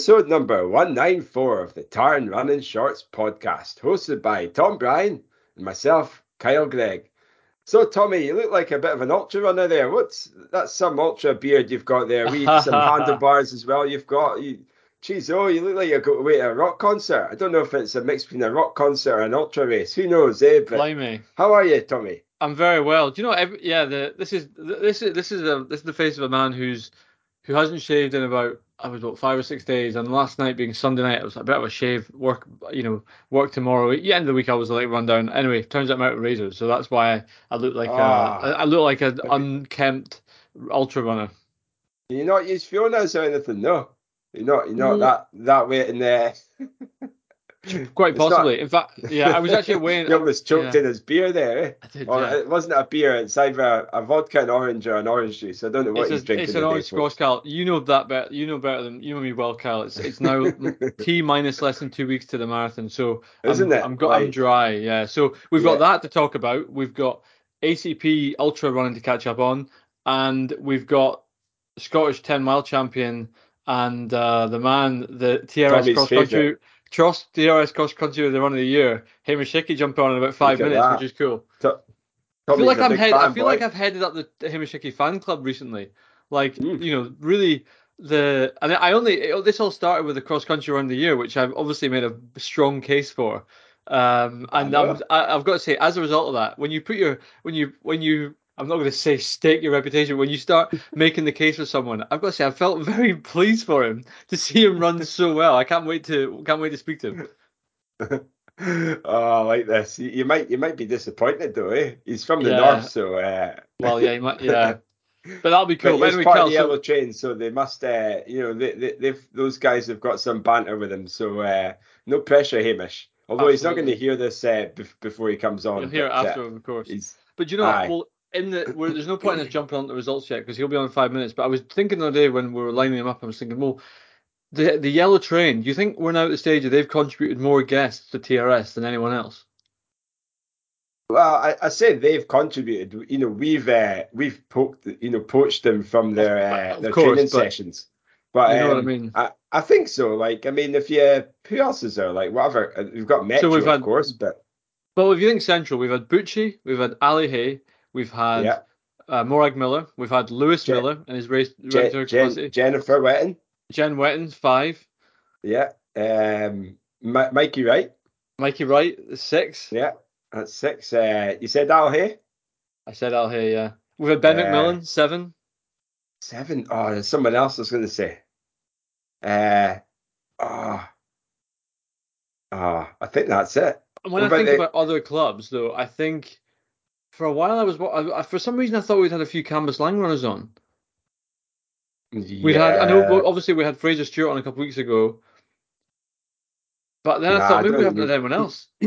episode number 194 of the Tartan Running Shorts podcast, hosted by Tom Bryan and myself, Kyle Greig. So, Tommy, you look like a bit of an ultra runner there. What's that's some ultra beard you've got there? We some handlebars as well. You've got you. Geez, oh, you look like you're going away to a rock concert. I don't know if it's a mix between a rock concert and an ultra race. Who knows, eh? But Blimey. how are you, Tommy? I'm very well. Do you know? Every, yeah, the, this is this is this is this is the face of a man who's who hasn't shaved in about I was about five or six days, and last night being Sunday night, it was a bit of a shave. Work, you know, work tomorrow. Yeah, end of the week I was a late rundown. Anyway, turns out I'm out of razors, so that's why I, I look like Ah. a, I look like an unkempt ultra runner. You're not used Fiona's or anything, no. You're not. You're not Mm. that that way in there. Quite It's not- possibly. In fact, yeah, I was actually away. You almost choked yeah. in his beer there, eh? Did, Or yeah. it wasn't a beer. It's either a, a vodka and orange or an orange juice. I don't know what It's, he's a, drinking. it's an orange squash, Cal. You know that better. You know better than you know me well, Cal. It's it's now T minus less than two weeks to the marathon, so Isn't I'm, it? I'm, got, I'm dry. Yeah. So we've got that to talk about. We've got ACP Ultra running to catch up on, and we've got Scottish 10 mile champion and uh, the man, the TRS cross country. Trust TRS cross country of the run of the year. Hamish Hickey jumped on in about five minutes, that. which is cool. To- I feel like I'm head, I feel boy. like I've headed up the Hamish Hickey fan club recently. Like Mm. you know, really the and I only it- this all started with the cross country run of the year, which I've obviously made a strong case for. Um, and. I'm, I, I've got to say, as a result of that, when you put your when you when you I'm not going to say stake your reputation. When you start making the case for someone, I've got to say I felt very pleased for him to see him run so well. I can't wait to can't wait to speak to him. oh, I like this. You, might you might be disappointed though, eh? He's from the Yeah. north, so uh, Well, yeah, you might, yeah, but that'll be cool. But anyway, part Cal, of the so- yellow train, so they must, uh, you know, they, they, they've those guys have got some banter with him. So uh, no pressure, Hamish. Although he's not going to hear this uh, bef- before he comes on. You'll hear it but, uh, after, of course. But you know, Aye. well, in the where, there's no point in us jumping on the results yet because he'll be on five minutes. But I was thinking the other day when we were lining him up, I was thinking, well, the the yellow train. Do you think we're now at the stage that they've contributed more guests to TRS than anyone else? well. I, I said they've contributed. You know, we've uh, we've poked, you know, poached them from their uh, their course, training but- sessions. But You know what I um, mean? I, I think so. Like, I mean, if you who else is there? Like, whatever. Uh, We've got Metro, we've of had- course, but Well, if you think Central, we've had Bucci, we've had Ali Hay, we've had yeah, uh, Morag Millar, we've had Lewis Je- Millar and his race Je- Jen, Jennifer Wetton, Jen Wetton five, yeah, um, Mi- Mikey Wright, Mikey Wright six. yeah, that's six. Uh, you said Al Hay? I said Al Hay, yeah. We've had Ben Uh, McMillan seven. Seven. Oh, there's someone else I was going to say. Uh, oh, oh, I think that's it. When What I think the- about other clubs, though, I think for a while I was I, I- for some reason I thought we'd had a few Cambuslang runners on. We'd had I know obviously we had Fraser Stewart on a couple of weeks ago, but then I Nah, thought I maybe we don't haven't had anyone else.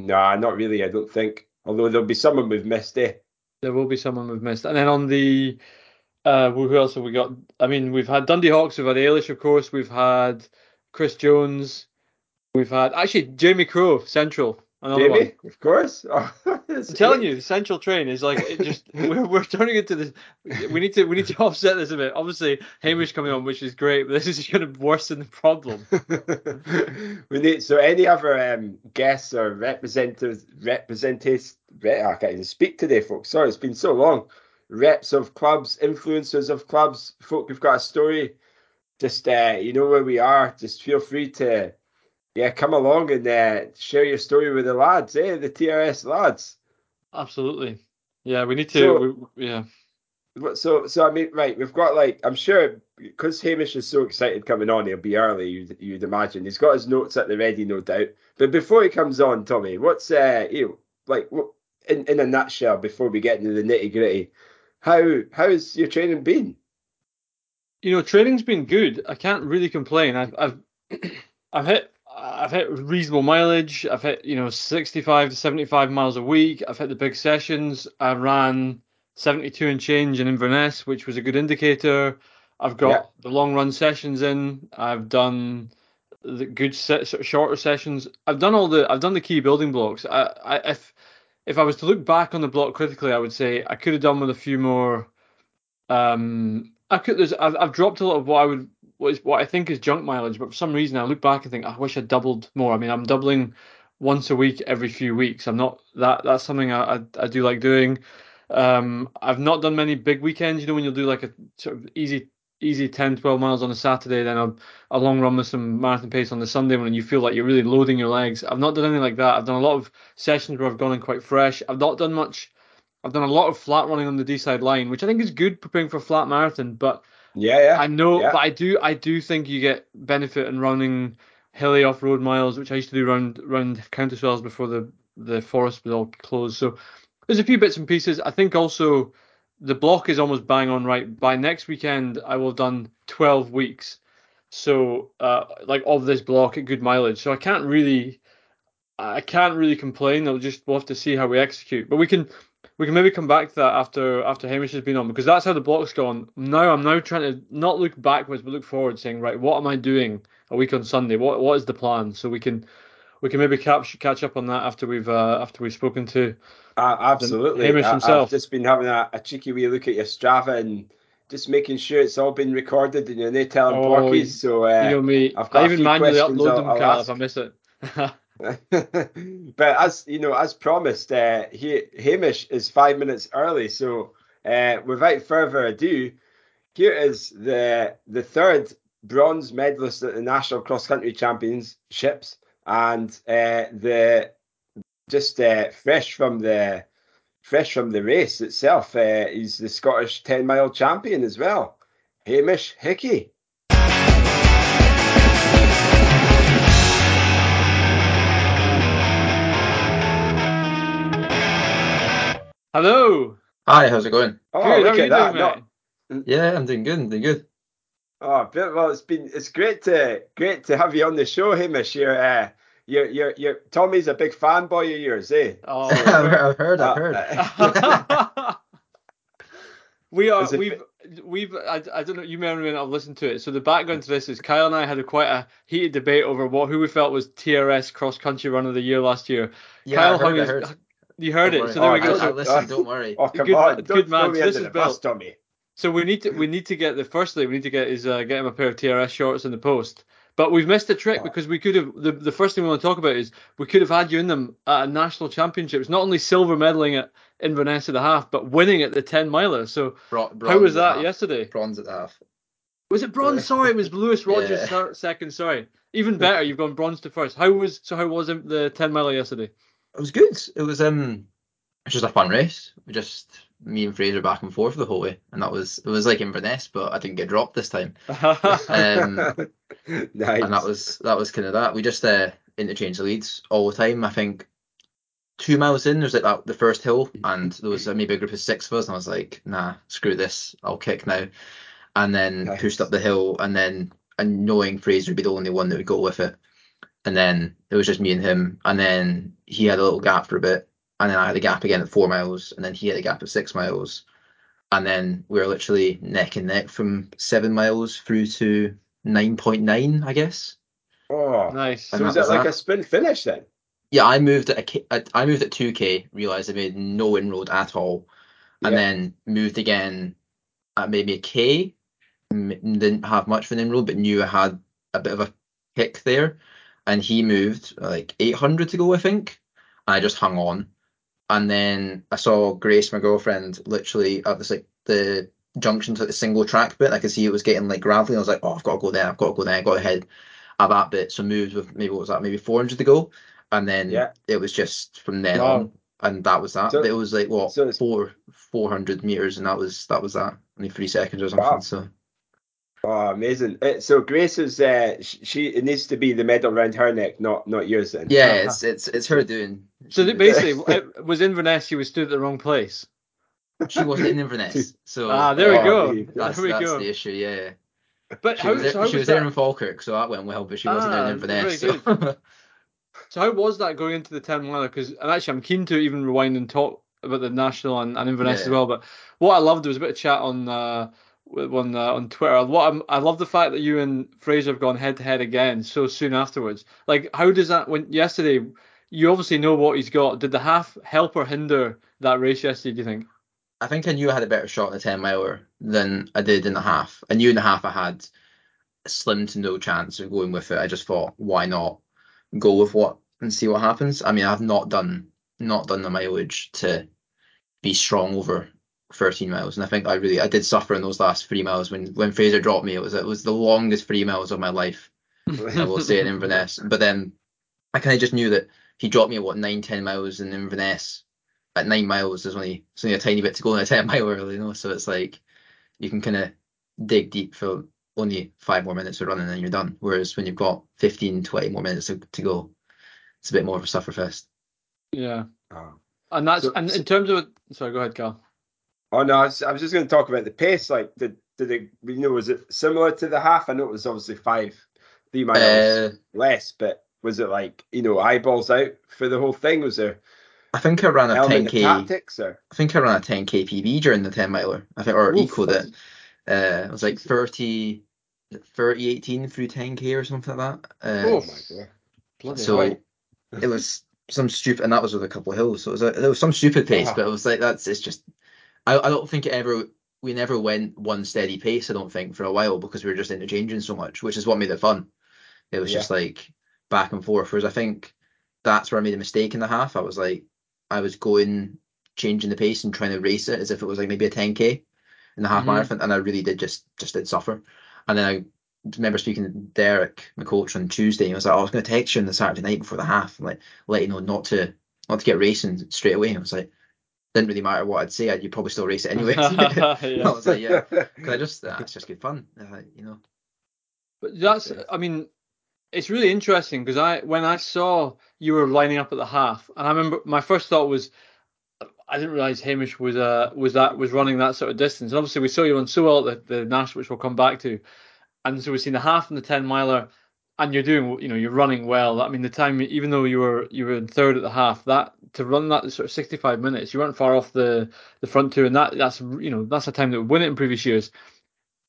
Nah, not really. I don't think. Although there'll be someone we've missed. Eh? There will be someone we've missed, and then on the uh, who who else have we got? I mean, we've had Dundee Hawks, we've had Ailish, of course, we've had Chris Jones, we've had actually Jamie Crowe Central. Another one. Of course. I'm telling you, the central train is like it just we're, we're turning into this. We need to we need to offset this a bit. Obviously, Hamish coming on, which is great, but this is going to worsen the problem. we need so any other um, guests or representatives, representatives. Re, I can't even speak today, folks. Sorry, it's been so long. Reps of clubs, influencers of clubs, folk who've got a story. Just uh, you know where we are. Just feel free to, yeah, come along and uh, share your story with the lads, eh? The TRS lads. Absolutely. Yeah, we need to. So- we, yeah, So, so I mean, right? We've got like I'm sure because Hamish is so excited coming on, he'll be early. You'd, you'd imagine he's got his notes at the ready, no doubt. But before he comes on, Tommy, what's uh, you know, like what in in a nutshell before we get into the nitty gritty? How how's your training been? you know, training's been good. I can't really complain. I've I've I've hit I've hit reasonable mileage. I've hit you know 65 to 75 miles a week. I've hit the big sessions. I ran 72 and change in Inverness, which was a good indicator. I've got Yeah. the long run sessions in. I've done the good set, sort of shorter sessions. I've done all the I've done the key building blocks. I, I if if I was to look back on the block critically, I would say I could have done with a few more. Um, I could. There's I've, I've dropped a lot of what I would what, what I think is junk mileage, but for some reason I look back and think I wish I doubled more. I mean, I'm doubling once a week every few weeks. I'm not that that's something I I, I do like doing. Um, I've not done many big weekends. You know, when you'll do like a sort of easy easy 10, 12 miles on a Saturday, then a, a long run with some marathon pace on the Sunday when you feel like you're really loading your legs. I've not done anything like that. I've done a lot of sessions where I've gone in quite fresh. I've not done much. I've done a lot of flat running on the Deeside line, which I think is good preparing for a flat marathon. But yeah, yeah, I know, yeah. but I do, I do think you get benefit in running hilly off-road miles, which I used to do around around Countesswells before the the forest was all closed. So there's a few bits and pieces. I think also the block is almost bang on right. By next weekend, I will have done 12 weeks. So, uh, like of this block at good mileage. So I can't really, I can't really complain. I'll just we'll have to see how we execute. But we can, we can maybe come back to that after after Hamish has been on because that's how the block's gone. Now I'm now trying to not look backwards but look forward, saying right, what am I doing a week on Sunday? What what is the plan? So we can we can maybe catch catch up on that after we've uh, after we've spoken to uh, absolutely. Hamish I, himself. I've just been having a, a, cheeky wee look at your Strava and just making sure it's all been recorded and you're not telling oh, porkies. So uh, you know me, I've got I even manually upload I'll, them, Carl, if I miss it. but as you know, as promised, uh, he, Hamish is five minutes early. So uh, without further ado, here is the the third bronze medalist at the National Cross Country Championships and uh, the just uh, fresh from the fresh from the race itself. Uh, he's the Scottish 10 mile champion as well, Hamish Hickey. Hello. Hi, how's it going? Oh, Good. How look are you at that. doing, Not- mate? Yeah, I'm doing good. I'm doing good. Oh, well, it's been it's great to great to have you on the show, Hamish. You're uh, you're you're you're Tommy's a big fanboy of yours, eh? Oh, I've heard. I've heard. uh, we are we've we've I, I don't know you may or may not have listened to it. So the background to this is Kyle and I had a quite a heated debate over what who we felt was TRS cross country run of the year last year. yeah, Kyle I hung heard. I his- heard. You heard Don't it. worry. So there we Oh, go. I- I, I So, listen. Don't worry. oh, come Good on, man- don't good man. So this is the bus, built. Tommy. so we need to we need to get the firstly we need to get is uh, get him a pair of TRS shorts in the post. But we've missed a trick because we could have the, the first thing we want to talk about is we could have had you in them at a national championships, not only silver medaling at Inverness at the half, but winning at the ten miler. So Bro- how was that yesterday? Bronze at the half. Was it bronze? Sorry, it was Lewis Rogers Yeah. third- second. Sorry, even better. You've gone bronze to first. How was so? How was it, the ten miler yesterday? It was good. It was um, it was just a fun race. We just me and Fraser back and forth the whole way, and that was it was like Inverness, but I didn't get dropped this time. Um, nice. and that was that was kind of that. We just uh, interchanged the leads all the time. I think two miles in, there's like that the first hill, and there was uh, maybe a group of six of us, and I was like, nah, screw this, I'll kick now. And then Nice. pushed up the hill, and then and knowing Fraser would be the only one that would go with it, and then it was just me and him, and then he had a little gap for a bit, and then I had a gap again at four miles, and then he had a gap at six miles. And then we were literally neck and neck from seven miles through to 9.9, I guess. oh, nice. so And was that it was like that. a sprint finish then? Yeah, I moved at a K, at, I moved at 2k, realized I made no inroad at all, and Yeah. then moved again at maybe a K. M- Didn't have much of an inroad, but knew I had a bit of a kick there. And he moved like 800 to go, I think. And I just hung on. And then I saw Grace, my girlfriend, literally at this like the junction to the single track bit. I could see it was getting like gravelly. I was like, oh, I've got to go there. I've got to go there. I got ahead at that bit. So moved with maybe what was that? Maybe 400 to go. And then Yeah. it was just from then Wow. on, and that was that. So- it was like what so four 400 meters, and that was that was that. Only three seconds or something. Wow. So Oh, amazing. Uh, so Grace is uh, she it needs to be the medal around her neck, not not yours then. yeah, Uh-huh. it's it's it's her doing. So She that was- basically, it was Inverness. She was stood at the wrong place. she wasn't in Inverness, so Ah, there we Oh, go. there you go. that's, There we that's go. the issue. Yeah, But she how, was there, how she was was there in Falkirk, so that went well, but she wasn't there Ah, in Inverness. So. So how was that going into the ten miler? Because and actually, I'm keen to even rewind and talk about the national and, and Inverness as well. But what I loved was a bit of chat on uh, on uh, on Twitter. What I'm, I love the fact that you and Fraser have gone head to head again so soon afterwards. Like, how does that? When yesterday, you obviously know what he's got. Did the half help or hinder that race yesterday? Do you think? I think I knew I had a better shot in the 10 miler than I did in the half. I knew in the half I had slim to no chance of going with it. I just thought, why not go with what and see what happens. I mean, I've not done not done the mileage to be strong over 13 miles, and I think I really I did suffer in those last three miles when when Fraser dropped me. It was it was the longest three miles of my life. I will say in Inverness, but then I kind of just knew that he dropped me at what nine ten miles in Inverness. At nine miles, there's only there's only a tiny bit to go in a ten mile, early, you know. So it's like you can kind of dig deep for only five more minutes of running and you're done. Whereas when you've got 15, 20 more minutes to, to go, it's a bit more of a sufferfest. Yeah. Oh. And that's So- and in terms of sorry, go ahead, Carl. Oh no, I was, I was just going to talk about the pace. Like, did did it? You know, was it similar to the half? I know it was obviously five, three miles Uh, less, but was it like you know eyeballs out for the whole thing? Was there I think I ran a 10k. tactics or? I think I ran a 10k PB during the 10 miler. I think or Oof, equaled it. Uh, it was like 30, 30, 18 through 10k or something like that. Uh, Oh my god! Bloody so hell. it was some stupid, and that was with a couple of hills. So it was a, there was some stupid pace, Wow. but it was like that's it's just. I, I don't think it ever we never went one steady pace. I don't think for a while because we were just interchanging so much, which is what made it fun. It was Yeah. just like back and forth. Whereas I think that's where I made a mistake in the half. I was like I was going changing the pace and trying to race it as if it was like maybe a 10k in the half Mhm. marathon, and I really did just just did suffer. And then I remember speaking to Derek, my coach, on Tuesday. And he was like, oh, "I was going to text you on the Saturday night before the half, like let you know not to not to get racing straight away." And I was like, "Didn't really matter what I'd say. I'd, you'd probably still race it anyway." I yeah. was like, "Yeah," because I just uh, it's just good fun, uh, you know. But that's, I mean, it's really interesting because I, when I saw you were lining up at the half, and I remember my first thought was, I didn't realize Hamish was uh was that was running that sort of distance. And obviously, we saw you run so well at the, the national, which we'll come back to, and so we've seen the half and the ten miler, and you're doing, you know, you're running well. I mean, the time, even though you were you were in third at the half, that to run that sort of 65 minutes, you weren't far off the the front two, and that that's you know that's a time that would win it in previous years.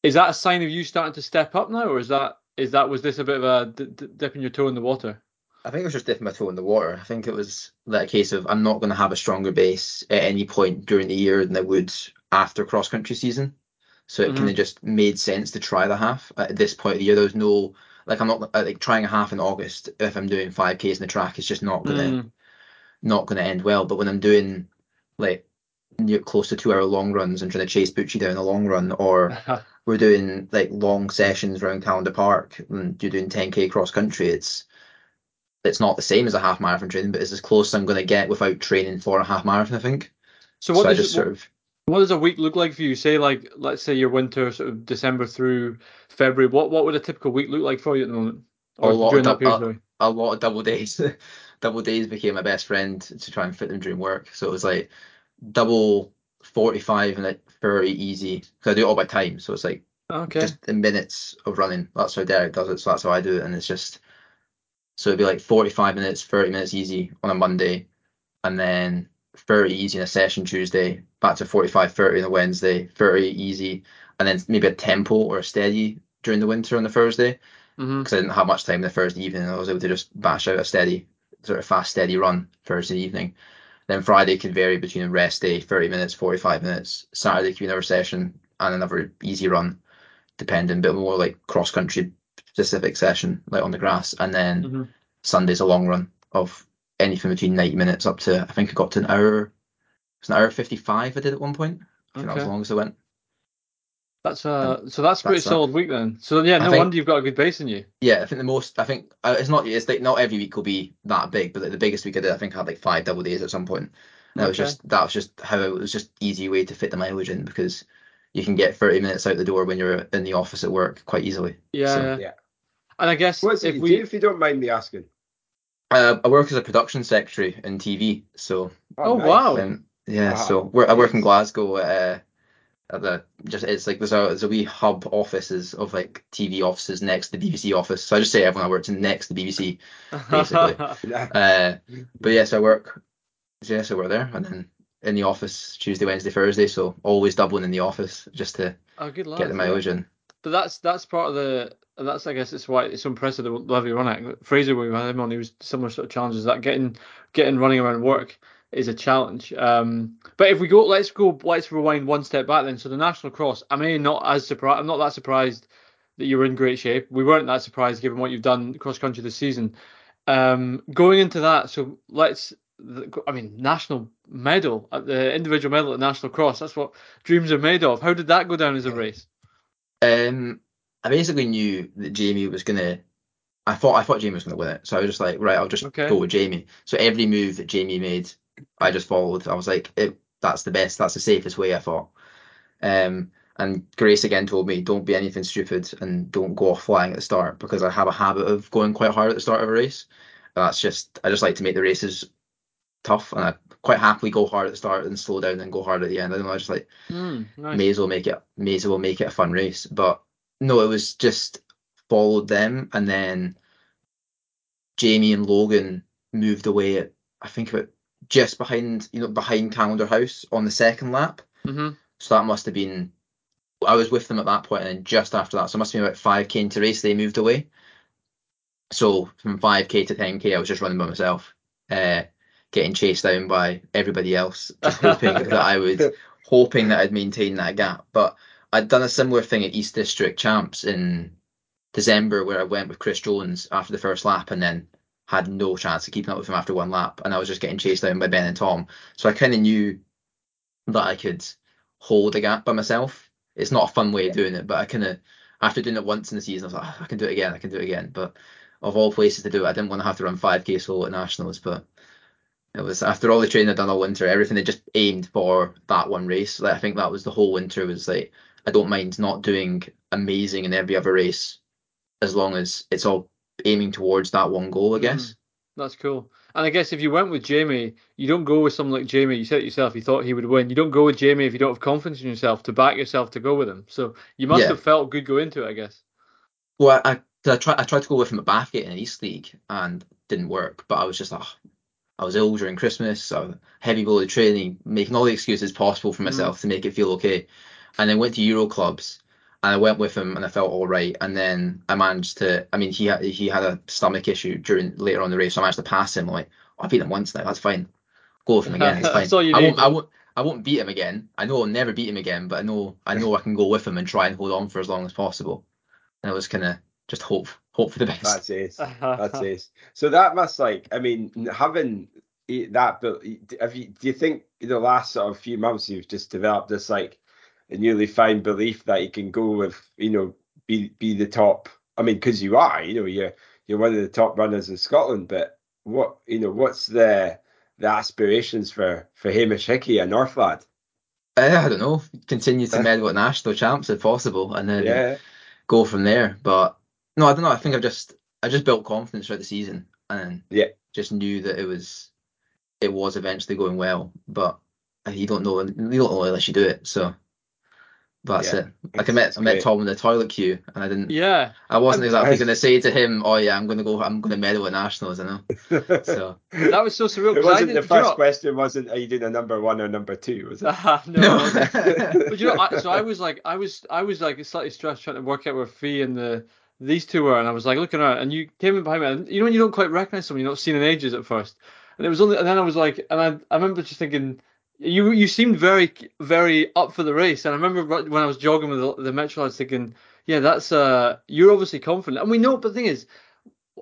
Is that a sign of you starting to step up now, or is that is that was this a bit of a d- d- dipping your toe in the water? I think it was just dipping my toe in the water. I think it was a case of I'm not going to have a stronger base at any point during the year than I would after cross country season. So it Mhm. kind of just made sense to try the half at this point of the year. There was no like I'm not uh, like trying a half in August if I'm doing five k's in the track. It's just not gonna Mm. not gonna end well. But when I'm doing like near close to two hour long runs and trying to chase Bucci down a long run, or we're doing like long sessions around Callendar Park and you're doing 10k cross country, it's it's not the same as a half marathon training, but it's as close as I'm going to get without training for a half marathon. I think. so what so I does sort of what does a week look like for you? Say like let's say your winter sort of December through February. What what would a typical week look like for you at the moment? A Or lot of during that dou- period, sorry. a lot of double days. double days became my best friend to try and fit them during work. So it was like double 45 and like 30 easy. Because I do it all by time. So it's like Okay. just in minutes of running. That's how Derek does it. So that's how I do it. And it's just, so it'd be like 45 minutes, 30 minutes easy on a Monday. And then 30 easy in a session Tuesday, back to 45, 30 on a Wednesday, 30 easy. And then maybe a tempo or a steady during the winter on the Thursday because I didn't have much time the Thursday evening. I was able to just bash out a steady, sort of fast, steady run Thursday evening. Then Friday could vary between a rest day, 30 minutes, 45 minutes. Saturday could be another session and another easy run, depending, but more like cross country specific session, like on the grass. And then hmm Sunday's a long run of anything between 90 minutes up to, I think I got to an hour, it's an hour 55 I did at one point. I think that was Okay. the longest I went. That's uh so that's a pretty that's that. solid week then. So yeah, no think- wonder you've got a good base in you. Yeah, I think the most. I think uh, it's not. It's like not every week will be that big, but like, the biggest week I did, I think I had like five double days at some point. And that was just that was just how it was just easy way to fit the mileage in because you can get thirty minutes out the door when you're in the office at work quite easily. Yeah, So- yeah. Yeah. And I guess What's if you we do, if you don't mind me asking? Uh, I work as a production secretary in TV, so Oh, nice. wow. um, yeah, Wow. so we're, I work in Glasgow uh, at the just it's like there's a there's a wee hub offices of like TV offices next to the BBC office. So I just say everyone I worked in next to the BBC. basically. Uh, but yes, I work. Yes, I work there, and then in the office Tuesday, Wednesday, Thursday. So always doubling in the office just to oh, lad. get the mileage in. But that's that's part of the that's I guess it's why it's so impressive the level you run at. Fraser when we had him on, he was similar sort of challenges that getting getting running around work is a challenge. Um, but if we go, let's go, let's rewind one step back then. So the national cross, I may not as surprised, I'm not that surprised that you were in great shape. We weren't that surprised given what you've done cross country this season. Um, going into that, so let's. I mean, national medal at the individual medal at national cross. That's what dreams are made of. How did that go down as a race? Um, I basically knew that Jamie was gonna. I thought I thought Jamie was gonna win it, so I was just like, right, I'll just Okay. go with Jamie. So every move that Jamie made, I just followed. I was like, it, that's the best, that's the safest way. I thought. Um, and Grace again told me, don't be anything stupid and don't go off flying at the start because I have a habit of going quite hard at the start of a race. And that's just I just like to make the races tough, and I quite happily go hard at the start and slow down and go hard at the end. I don't know, I was just like Mm, nice. may as well make it may as well make it a fun race. But no, it was just followed them and then Jamie and Logan moved away at I think about just behind you know behind Callendar House on the second lap. hmm So that must have been I was with them at that point and then just after that, so it must have been about five K into race they moved away. So from five K to ten K I was just running by myself. Uh getting chased down by everybody else, just hoping that I would hoping that I'd maintain that gap. But I'd done a similar thing at East District Champs in December where I went with Chris Jones after the first lap and then had no chance of keeping up with him after one lap. And I was just getting chased down by Ben and Tom. So I kind of knew that I could hold a gap by myself. It's not a fun way of doing it, but I kind of, after doing it once in the season, I was like, "Ah, I can do it again, I can do it again. But of all places to do it, I didn't want to have to run 5k solo at Nationals, but it was after all the training I'd done all winter, everything had just aimed for that one race. Like I think that was the whole winter was like I don't mind not doing amazing in every other race as long as it's all aiming towards that one goal, I hmm. guess. That's cool. And I guess if you went with Jamie, you don't go with someone like Jamie. You said it yourself. You thought he would win. You don't go with Jamie if you don't have confidence in yourself to back yourself to go with him. So you must Yeah. have felt good going into it, I guess. Well, I, I, tried I tried to go with him at Bathgate in the East League and didn't work. But I was just like, I was ill during Christmas, so heavy loaded training, making all the excuses possible for hmm. myself to make it feel okay. And then went to Euro clubs and I went with him and I felt all right. And then I managed to, I mean, he had he had a stomach issue during later on in the race, so I managed to pass him. Like, oh, I beat him once now, that's fine. Go with him again, it's fine. That's I won't, I won't, I won't beat him again. I know I'll never beat him again, but I know, I know I can go with him and try and hold on for as long as possible. And I was kind of just hope, hope for the best. That's ace. That's ace. So that must like, I mean, having that, but have you, do you think in the last sort of few months you've just developed this like a newly found belief that you can go with, you know, be be the top? I mean, because you are, you know, you're you're one of the top runners in Scotland. But what, you know, what's the the aspirations for for Hamish Hickey, a North lad? Uh, I don't know. Continue to Uh. medal at national champs if possible, and then Yeah, go from there. But no, I don't know. I think I've just I just built confidence throughout the season, and Yeah. just knew that it was it was eventually going well. But you don't know you don't know unless you do it. So that's Yeah. it. Like I met I met. Tom in the toilet queue, and I didn't. Yeah. I wasn't exactly going to say to him, "Oh yeah, I'm going to go. I'm going to medal at nationals." I know. So That was so surreal. It wasn't the didn't- do you first know- question. Wasn't are you doing a number one or number two? Was it? no, no. but you know, I, so I was like, I was, I was like slightly stressed trying to work out where Fee and the these two were, and I was like looking around, and you came in behind me. And you know when you don't quite recognize someone you've not seen in ages at first, and it was only, and then I was like, and I, I remember just thinking, you, you seemed very, very up for the race, and I remember when I was jogging with the, the Metro, I was thinking, yeah, that's uh, you're obviously confident, and we know, but the thing is.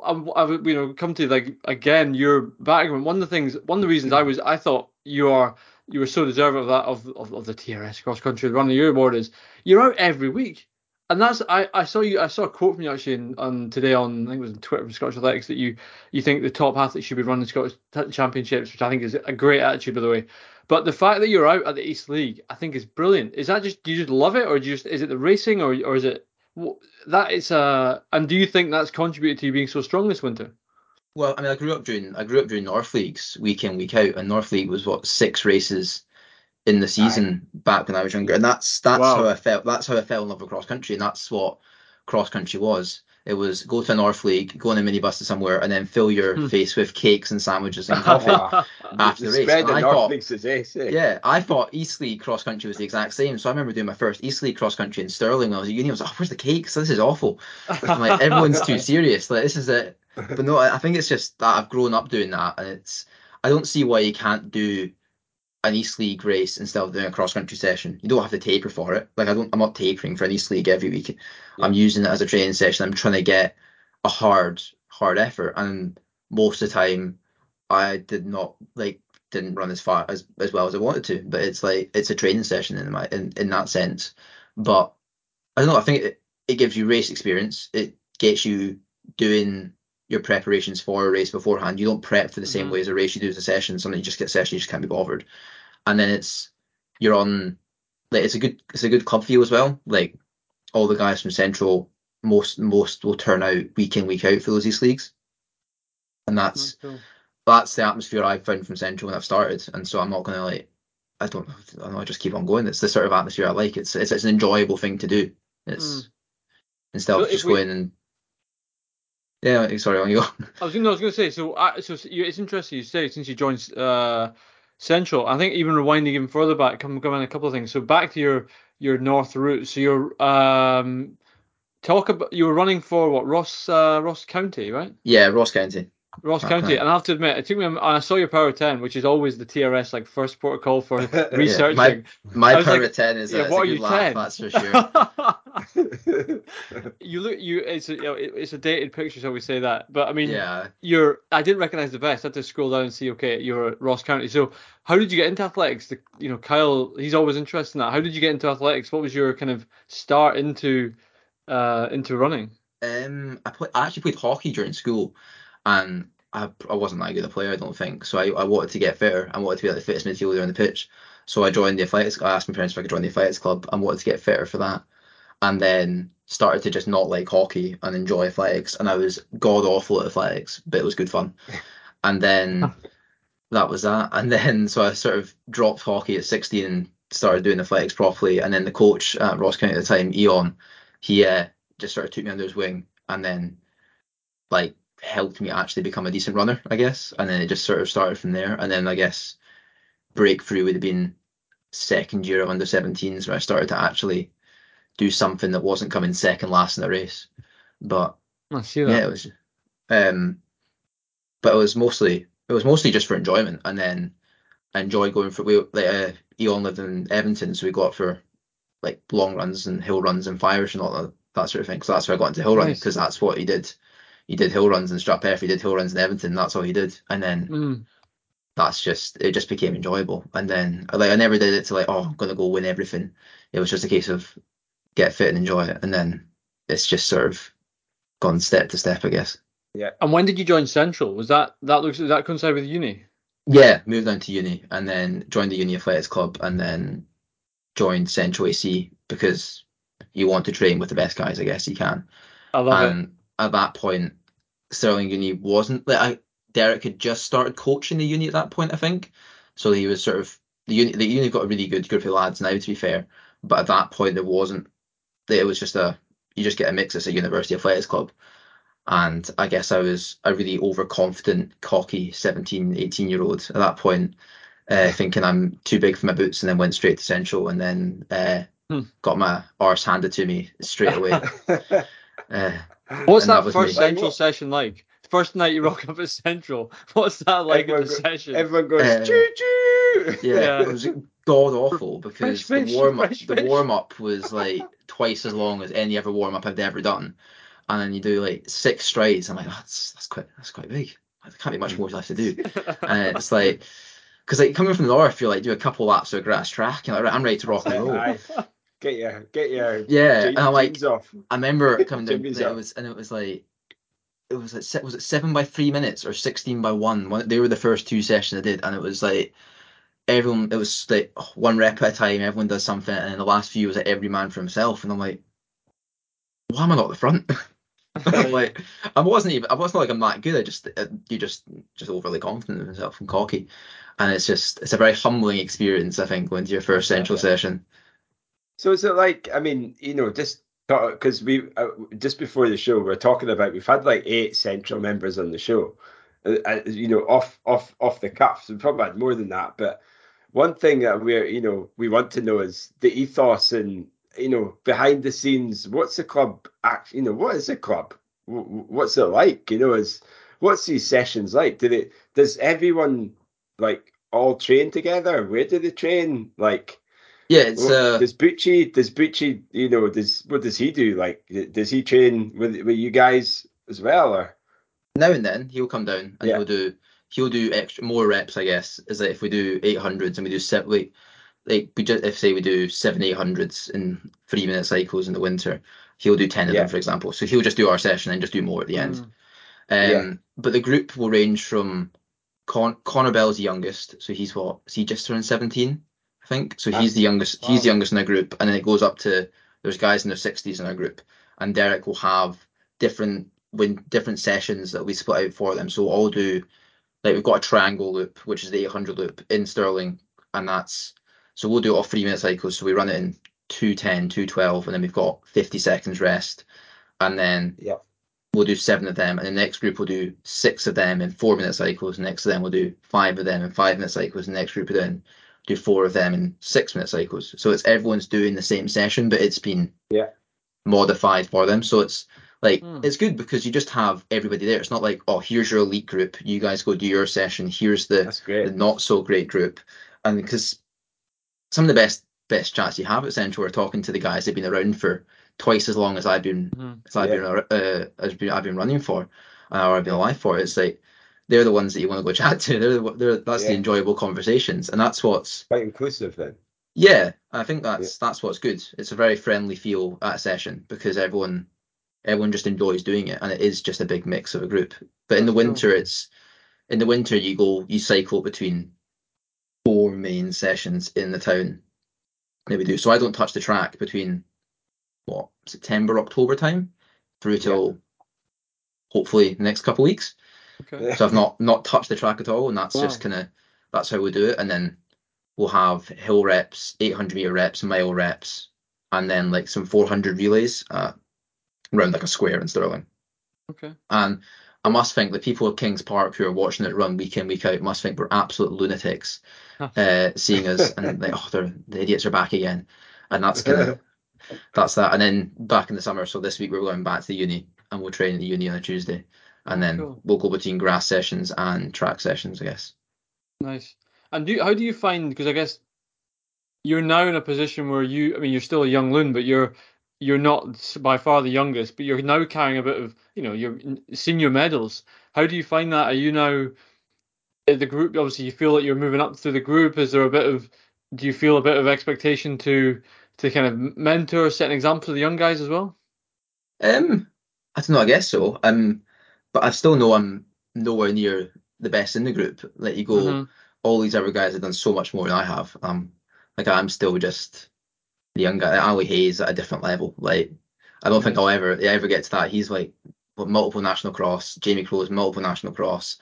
I, I, you know, come to like again your background. One of the things, one of the reasons I was, I thought you are, you were so deserving of that of, of, of the TRS cross country run your award is you're out every week, and that's I, I saw you I saw a quote from you actually in, on today on I think it was on Twitter from Scottish Athletics that you you think the top athlete should be running Scottish championships, which I think is a great attitude by the way. But the fact that you're out at the East League, I think is brilliant. Is that just do you just love it, or do you just is it the racing, or or is it that it's uh and do you think that's contributed to you being so strong this winter? Well, I mean, I grew up doing I grew up doing North Leagues week in week out, and North League was what six races in the season back when I was younger, and that's that's Wow. how I felt. That's how I fell in love with cross country, and that's what cross country was. It was go to a North League, go on a minibus to somewhere, and then fill your Hmm. face with cakes and sandwiches and coffee after the race. spread And the I North thought, Leagues eh? yeah, I thought East League cross country was the exact same. So I remember doing my first East League cross country in Stirling when I was at uni. I was like, oh, where's the cakes? This is awful. I'm like, everyone's too serious. Like, this is it. But no, I I think it's just that I've grown up doing that, and it's. I don't see why you can't do an East League race instead of doing a cross country session. You don't have to taper for it. Like I don't, I'm not tapering for an East League every week. I'm using it as a training session. I'm trying to get a hard, hard effort, and most of the time, I did not like didn't run as far as as well as I wanted to. But it's like it's a training session in my in, in that sense. But I don't know. I think it, it gives you race experience. It gets you doing your preparations for a race beforehand. You don't prep for the same Mhm. way as a race you do as a session. Something you just get a session, you just can't be bothered. And then it's you're on like it's a good it's a good club feel as well. Like all the guys from Central, most most will turn out week in week out for those East leagues, and that's Cool. that's the atmosphere I've found from Central when I've started. And so I'm not gonna like I don't I don't know I just keep on going. It's the sort of atmosphere I like. It's it's, it's an enjoyable thing to do. It's instead So of just we- going and yeah. Sorry, on you go. I was, no, I was going to say, so, uh, so you, it's interesting you say since you joined uh, Central. I think even rewinding even further back, come come on a couple of things. So back to your your north route. So you're um, talk about you were running for what Ross uh, Ross County, right? Yeah, Ross County. Ross County, and I have to admit, it took me. I saw your Power Ten, which is always the TRS like first protocol for Yeah, researching. my- My power like, ten is yeah, is what a are you laugh, 10? that's for sure. you look, you it's a, you know, it, it's a dated picture, so we say that. But I mean, yeah. you're I didn't recognize the vest. I had to scroll down and see. Okay, you're at Ross County. So how did you get into athletics? The, you know, Kyle, he's always interested in that. How did you get into athletics? What was your kind of start into uh into running? Um, I play, I actually played hockey during school, and I, I wasn't that good a player, I don't think. So I, I wanted to get fitter. I wanted to be like the fittest midfielder on the pitch. So I joined the athletics. I asked my parents if I could join the athletics club and wanted to get fitter for that. And then started to just not like hockey and enjoy athletics. And I was god awful at athletics, but it was good fun. And then that was that. And then so I sort of dropped hockey at 16 and started doing athletics properly. And then the coach at Ross County at the time, Eon, he uh, just sort of took me under his wing and then like helped me actually become a decent runner, I guess. And then it just sort of started from there. And then I guess breakthrough would have been second year of under 17s where I started to actually do something that wasn't coming second last in the race. But I see that. yeah, it was um but it was mostly it was mostly just for enjoyment and then I enjoyed going for we like uh, Eon lived in Evanton so we got for like long runs and hill runs and fires and all that, that sort of thing. So that's where I got into hill running because that's what he did. He did hill runs in Strathpeffer, he did hill runs in Evanton, that's all he did. And then Mm. that's just it just became enjoyable. And then like I never did it to like, oh I'm gonna go win everything. It was just a case of get fit and enjoy it. And then it's just sort of gone step to step, I guess. Yeah. And when did you join Central? Was that that looks that coincide with uni? Yeah, moved down to uni and then joined the uni athletics club and then joined Central AC because you want to train with the best guys, I guess you can. I love it. at that point, Stirling Uni wasn't like I, Derek had just started coaching the uni at that point, I think. So he was sort of the uni. The uni got a really good group of lads now, to be fair. But at that point, there wasn't. It was just a you just get a mix as a university athletics club. And I guess I was a really overconfident, cocky 17, 18 year old at that point, uh, thinking I'm too big for my boots, and then went straight to Central, and then uh, Hmm. got my arse handed to me straight away. Uh, What's that, that was first me. Central Like, session like? First night you rock up at Central. What's that like at Everyone the go- session? Everyone goes Uh, choo choo. Yeah, Yeah. it was god awful because Fresh the warm up the warm up was like twice as long as any other warm up I've ever done, and then you do like six strides. I'm like, oh, that's that's quite that's quite big. There can't be much mm. more left to do. And uh, it's like, because like coming from the north, you're like do a couple laps of a grass track, and like, right, I'm ready to rock and roll. Get your get your Yeah, jeans, and I'm like, off. I remember coming down, it was and it was like. It was like was it seven by three minutes or sixteen by? One they were the first two sessions I did, and it was like everyone it was like one rep at a time everyone does something and then the last few was like every man for himself and i'm like why am i not at the front I'm like i wasn't even i wasn't like i'm that good i just uh, you just just overly confident in yourself and cocky and it's just it's a very humbling experience i think going to your first central session So is it like I mean, you know, just because we uh, just before the show we are talking about we've had like eight central members on the show, uh, uh, you know, off off off the cuff. So we probably had more than that. But one thing that we're you know we want to know is the ethos and you know behind the scenes. What's the club act? You know, what is the club? Wh- wh- What's it like? You know, is what's these sessions like? Do they does everyone like all train together? Where do they train? Like, Yeah, it's what- uh, does Bucci? Does Bucci? You know, does what does he do? Like, does he train with with you guys as well, or now and then he'll come down and Yeah. he'll do he'll do extra more reps. I guess is that if we do 800s and we do set like like we just if say we do seven 800s in three minute cycles in the winter, he'll do 10 of Yeah. them for example. So he'll just do our session and just do more at the end. Mm. Um, Yeah. But the group will range from Con- Connor Bell's the youngest, so he's what? Is he just turned 17? I think. So he's Ah, the youngest. He's the youngest in our group, and then it goes up to there's guys in their 60s in our group, and Derek will have different when different sessions that we split out for them. So we'll all do like we've got a triangle loop, which is the 800 loop in Stirling, and that's so we'll do it off three minute cycles. So we run it in 210, 212, and then we've got 50 seconds rest, and then yeah, we'll do seven of them, and the next group will do six of them in four minute cycles. Next of them we'll do five of them in five minute cycles. The next group will then do four of them in six minute cycles. So it's everyone's doing the same session, but it's been Yeah. modified for them. So it's like Hmm. it's good because you just have everybody there. It's not like oh here's your elite group, you guys go do your session. Here's the the not so great group, and because some of the best best chats you have at Central are talking to the guys that've been around for twice as long as I've been Mhm. as I've Yeah. been uh, as been I've been running for, uh, or I've been alive for. It's like they're the ones that you want to go chat to. They're, the, they're that's the enjoyable conversations, and that's what's Quite inclusive then. yeah. I think that's that's what's good. It's a very friendly feel at a session because everyone everyone just enjoys doing it, and it is just a big mix of a group. But in the winter, it's in the winter you go you cycle between four main sessions in the town that we do. So I don't touch the track between what September October time through till hopefully the next couple of weeks. Okay. So I've not not touched the track at all, and that's just Wow. kind of that's how we do it. And then we'll have hill reps, 800 meter reps, mile reps, and then like some 400 relays uh, around like a square in Stirling. Okay. And I must think the people of Kings Park who are watching it run week in week out must think we're absolute lunatics, uh, seeing us and like oh they're the idiots are back again, and that's kind of that's that. And then back in the summer, so this week we're going back to the uni and we'll train at the uni on a Tuesday, and then Cool. we'll go between grass sessions and track sessions, I guess. Nice. And do how do you find? Because I guess you're now in a position where you, I mean, you're still a young loon, but you're you're not by far the youngest, but you're now carrying a bit of, you know, your senior medals. How do you find that? Are you now uh, the group? Obviously, you feel that you're moving up through the group. Is there a bit of? Do you feel a bit of expectation to to kind of mentor, set an example to the young guys as well? Um, I don't know. I guess so. Um, but I still know I'm nowhere near the best in the group. Let you go, Mhm. all these other guys have done so much more than I have. Um, like I'm still just the young guy. Ali Hay's at a different level. Like I don't think I'll ever ever get to that. He's like multiple national cross. Jamie Crowe's multiple national cross.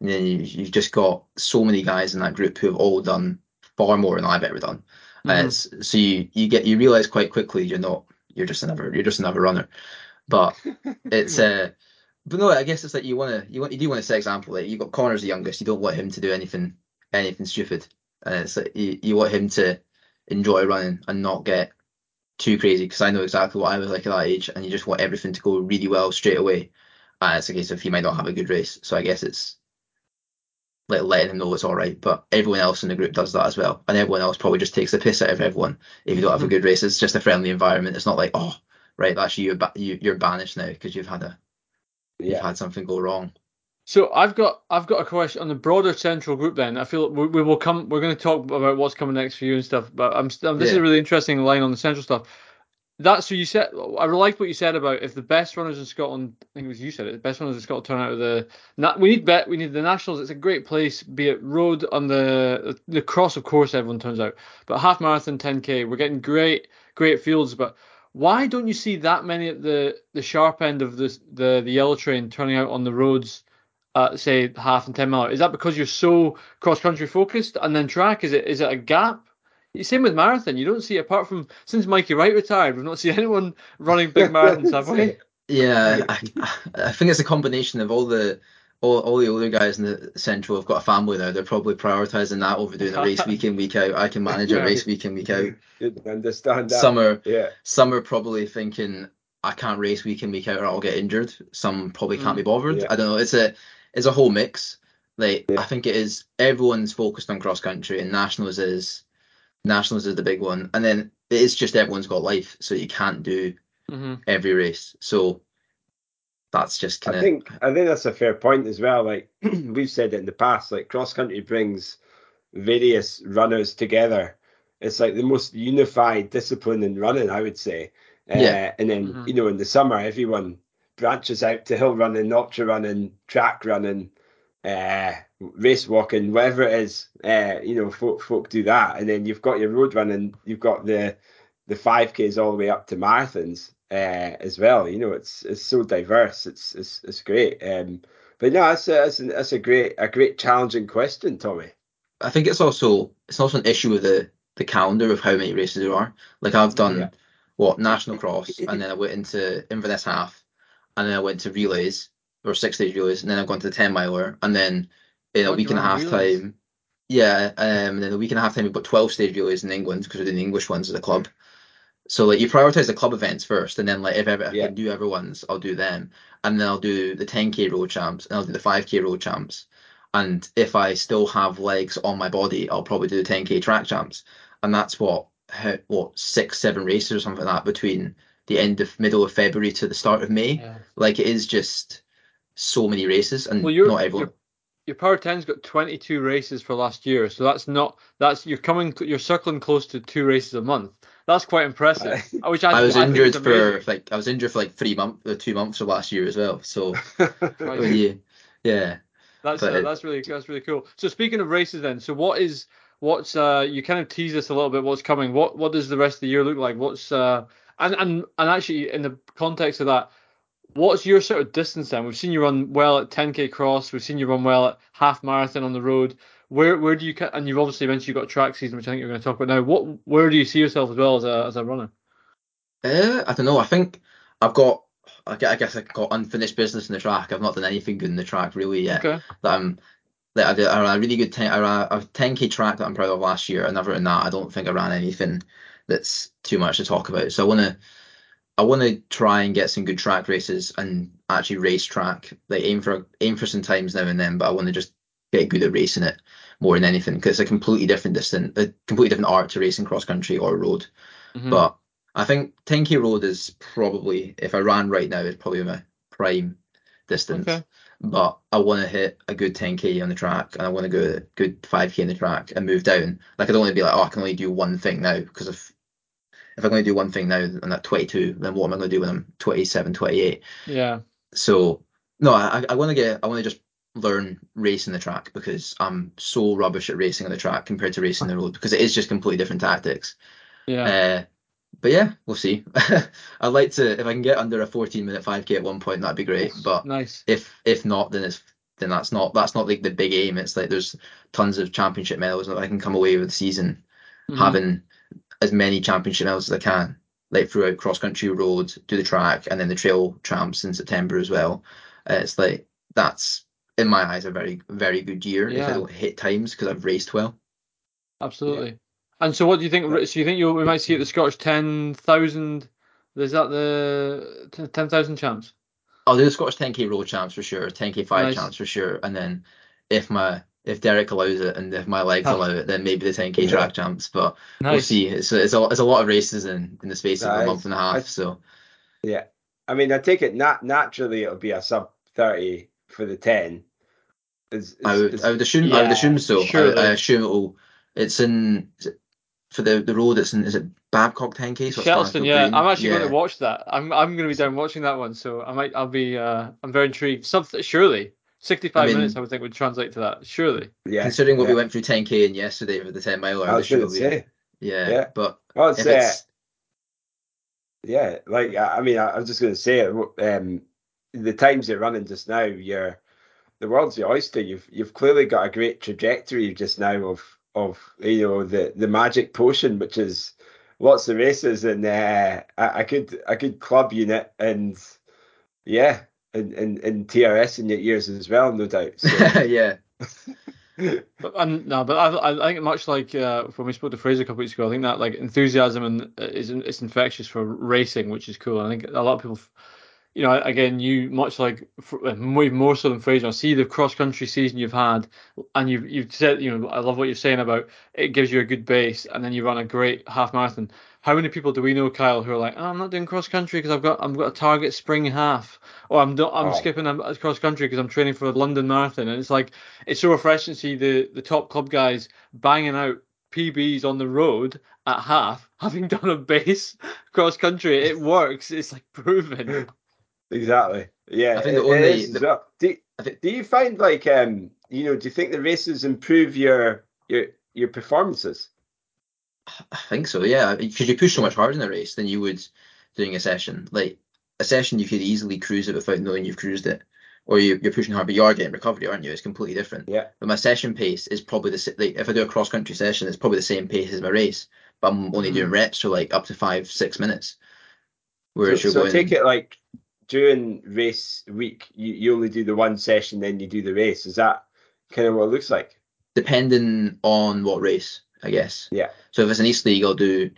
And then you, you've just got so many guys in that group who have all done far more than I've ever done. Uh, it's- so you you get you realize quite quickly you're not you're just another you're just another runner. But it's uh but no i guess it's like you want to you want you do want to set example like you got connor's the youngest you don't want him to do anything anything stupid and it's like you, you want him to enjoy running and not get too crazy because i know exactly what i was like at that age and you just want everything to go really well straight away. Uh, it's a case of he might not have a good race so i guess it's like letting him know it's all right. But everyone else in the group does that as well and everyone else probably just takes the piss out of everyone if you don't have a good race. It's just a friendly environment. It's not like oh right that's you you're, you, you're banished now because you've had a you've had something go wrong. So I've got I've got a question on the broader central group. Then I feel we, we will come. We're going to talk about what's coming next for you and stuff. But I'm, this is a really interesting line on the central stuff. That so you said I liked what you said about if the best runners in Scotland. I think it was you said it. The best runners in Scotland turn out of the. na- We need bet. We need the nationals. It's a great place. Be it road on the the cross, of course, everyone turns out. But half marathon, 10k, we're getting great great fields. But why don't you see that many at the the sharp end of the the the yellow train turning out on the roads? Uh, say half and ten mile. Is that because you're so cross country focused and then track? Is it is it a gap? Same with marathon. You don't see apart from since Mikey Wright retired, we've not seen anyone running big marathons, have we? Yeah, I, I think it's a combination of all the all, all the older guys in the central have got a family now. They're probably prioritising that over doing a race week in week out. I can manage a Yeah. race week in week out. Didn't understand that. Some are yeah, some are probably thinking I can't race week in week out or I'll get injured. Some probably can't be bothered. Yeah. I don't know. It's a it's a whole mix. Like Yeah. I think it is everyone's focused on cross country and nationals is nationals is the big one, and then it is just everyone's got life, so you can't do hmm every race. So that's just kind of. I think I think that's a fair point as well. Like we've said it in the past, like cross country brings various runners together. It's like the most unified discipline in running, I would say. Yeah. Uh, and then Mhm. you know in the summer, everyone branches out to hill running, ultra running, track running, uh, race walking, whatever it is. Uh, you know, folk folk do that, and then you've got your road running. You've got the the five k's all the way up to marathons uh, as well. You know, it's it's so diverse. It's it's it's great. Um, but no, that's a, that's a that's a great a great challenging question, Tommy. I think it's also it's also an issue with the the calendar of how many races there are. Like I've done Yeah. what national cross, and then I went into Inverness half, and then I went to relays or six stage relays, and then I've gone to the ten miler, and then in a God, week and a half relays. time, yeah, um, and then a week and a half time we've got twelve stage relays in England because we're doing the English ones as the club. So like you prioritize the club events first, and then like if, ever, if Yeah. I can do everyone's, I'll do them, and then I'll do the 10k road champs, and I'll do the 5k road champs, and if I still have legs on my body, I'll probably do the 10k track champs, and that's what what six seven races or something like that between the end of middle of February to the start of May. Yeah. Like it is just so many races, and Well, you're- not everyone. you're- Your Power 10's got 22 races for last year, so that's not that's you're coming you're circling close to two races a month. That's quite impressive. Which I, I was I injured for like I was injured for like three months, uh, two months of last year as well. So yeah, yeah. That's uh, that's really that's really cool. So speaking of races, then, so what is what's uh you kind of tease us a little bit what's coming. What what does the rest of the year look like? What's uh and and and actually in the context of that, what's your sort of distance then? We've seen you run well at 10k cross. We've seen you run well at half marathon on the road. Where where do you and you've obviously mentioned you've got track season, which I think you're going to talk about now. What where do you see yourself as well as a as a runner? Uh, I don't know. I think I've got. I I guess I've got unfinished business in the track. I've not done anything good in the track really yet. Okay. That I'm. That I did I ran a really good ten. I ran a 10k track that I'm proud of last year. And other than that, I don't think I ran anything that's too much to talk about. So I want to. I want to try and get some good track races and actually race track. Like aim for aim for some times now and then, but I want to just get good at racing it more than anything because it's a completely different distance, a completely different art to racing cross country or road. Mhm. But I think 10k road is probably, if I ran right now, is probably my prime distance. Okay. But I want to hit a good 10k on the track, and I want to go a good 5k in the track and move down. Like I don't want to be like, oh, I can only do one thing now because if if I'm going to do one thing now and at 22, then what am I going to do when I'm 27, 28? Yeah. So no, I I want to get I want to just learn racing the track because I'm so rubbish at racing on the track compared to racing the road because it is just completely different tactics. Yeah. Uh, but yeah, we'll see. I'd like to if I can get under a 14 minute 5k at one point, that'd be great. But nice. if if not, then it's then that's not that's not like the big aim. It's like there's tons of championship medals that I can come away with the season Mhm. having as many championship medals as I can, like throughout cross country, road, do the track, and then the trail champs in September as well. Uh, it's like that's in my eyes a very very good year if I don't hit times because I've raced well. Absolutely. And so, what do you think? So, you think you we might see at the Scottish ten thousand? Is that the ten thousand champs? I'll do the Scottish 10k road champs for sure, 10k five Nice. champs for sure, and then if my if Derek allows it and if my legs Huh. allow it, then maybe the 10k Yeah. track champs. But we'll see. It's it's a, it's a lot of races in in the space of a month and a half. So Yeah, I mean, I take it nat- naturally it'll be a sub thirty for the ten. Is, is, I would is- I would assume I would assume so. I, surely. I assume it'll it's in it, for the the road. It's in is it Babcock 10k? So it's yeah. Green? I'm actually yeah. going to watch that. I'm I'm going to be down watching that one, so I might I'll be uh I'm very intrigued. Something surely 65 I mean- minutes I would think would translate to that. Surely. yeah, Considering what we went through 10k in yesterday with the 10 miler, I was going to should say, yeah. yeah. But well, if it's, uh, it's yeah, like I I mean, I, I was just going to say, um, the times you're running just now, you're the world's your oyster. You've you've clearly got a great trajectory just now of of you know the the magic potion, which is lots of races and uh, a, a good a good club unit and yeah, and and, and TRS in your ears as well, no doubt. So, yeah. But and no, but I, I think much like uh, when we spoke to Fraser a couple weeks ago, I think that like enthusiasm and uh, is it's infectious for racing, which is cool. I think a lot of people you know, again, you much like way more so than Fraser. I see the cross country season you've had, and you've you've said, you know, I love what you're saying about it gives you a good base, and then you run a great half marathon. How many people do we know, Kyle, who are like, oh, I'm not doing cross country because I've got I've got a target spring half, or I'm do, I'm oh. skipping a, cross country because I'm training for the London Marathon, and it's like it's so refreshing to see the the top club guys banging out PBs on the road at half, having done a base cross country. It works. It's like proven. Exactly. Yeah. I think the only the, do, do you find like um you know do you think the races improve your your your performances? I think so. Yeah, because you push so much harder in a race than you would doing a session. Like a session, you could easily cruise it without knowing you've cruised it, or you, are pushing hard, but you are getting recovery, aren't you? It's completely different. Yeah. But my session pace is probably the like if I do a cross country session, it's probably the same pace as my race, but I'm only mm. doing reps for like up to five six minutes. Whereas so, you're so going, take it like during race week, you, you only do the one session, then you do the race. Is that kind of what it looks like? Depending on what race, I guess. Yeah. So if it's an East League, I'll do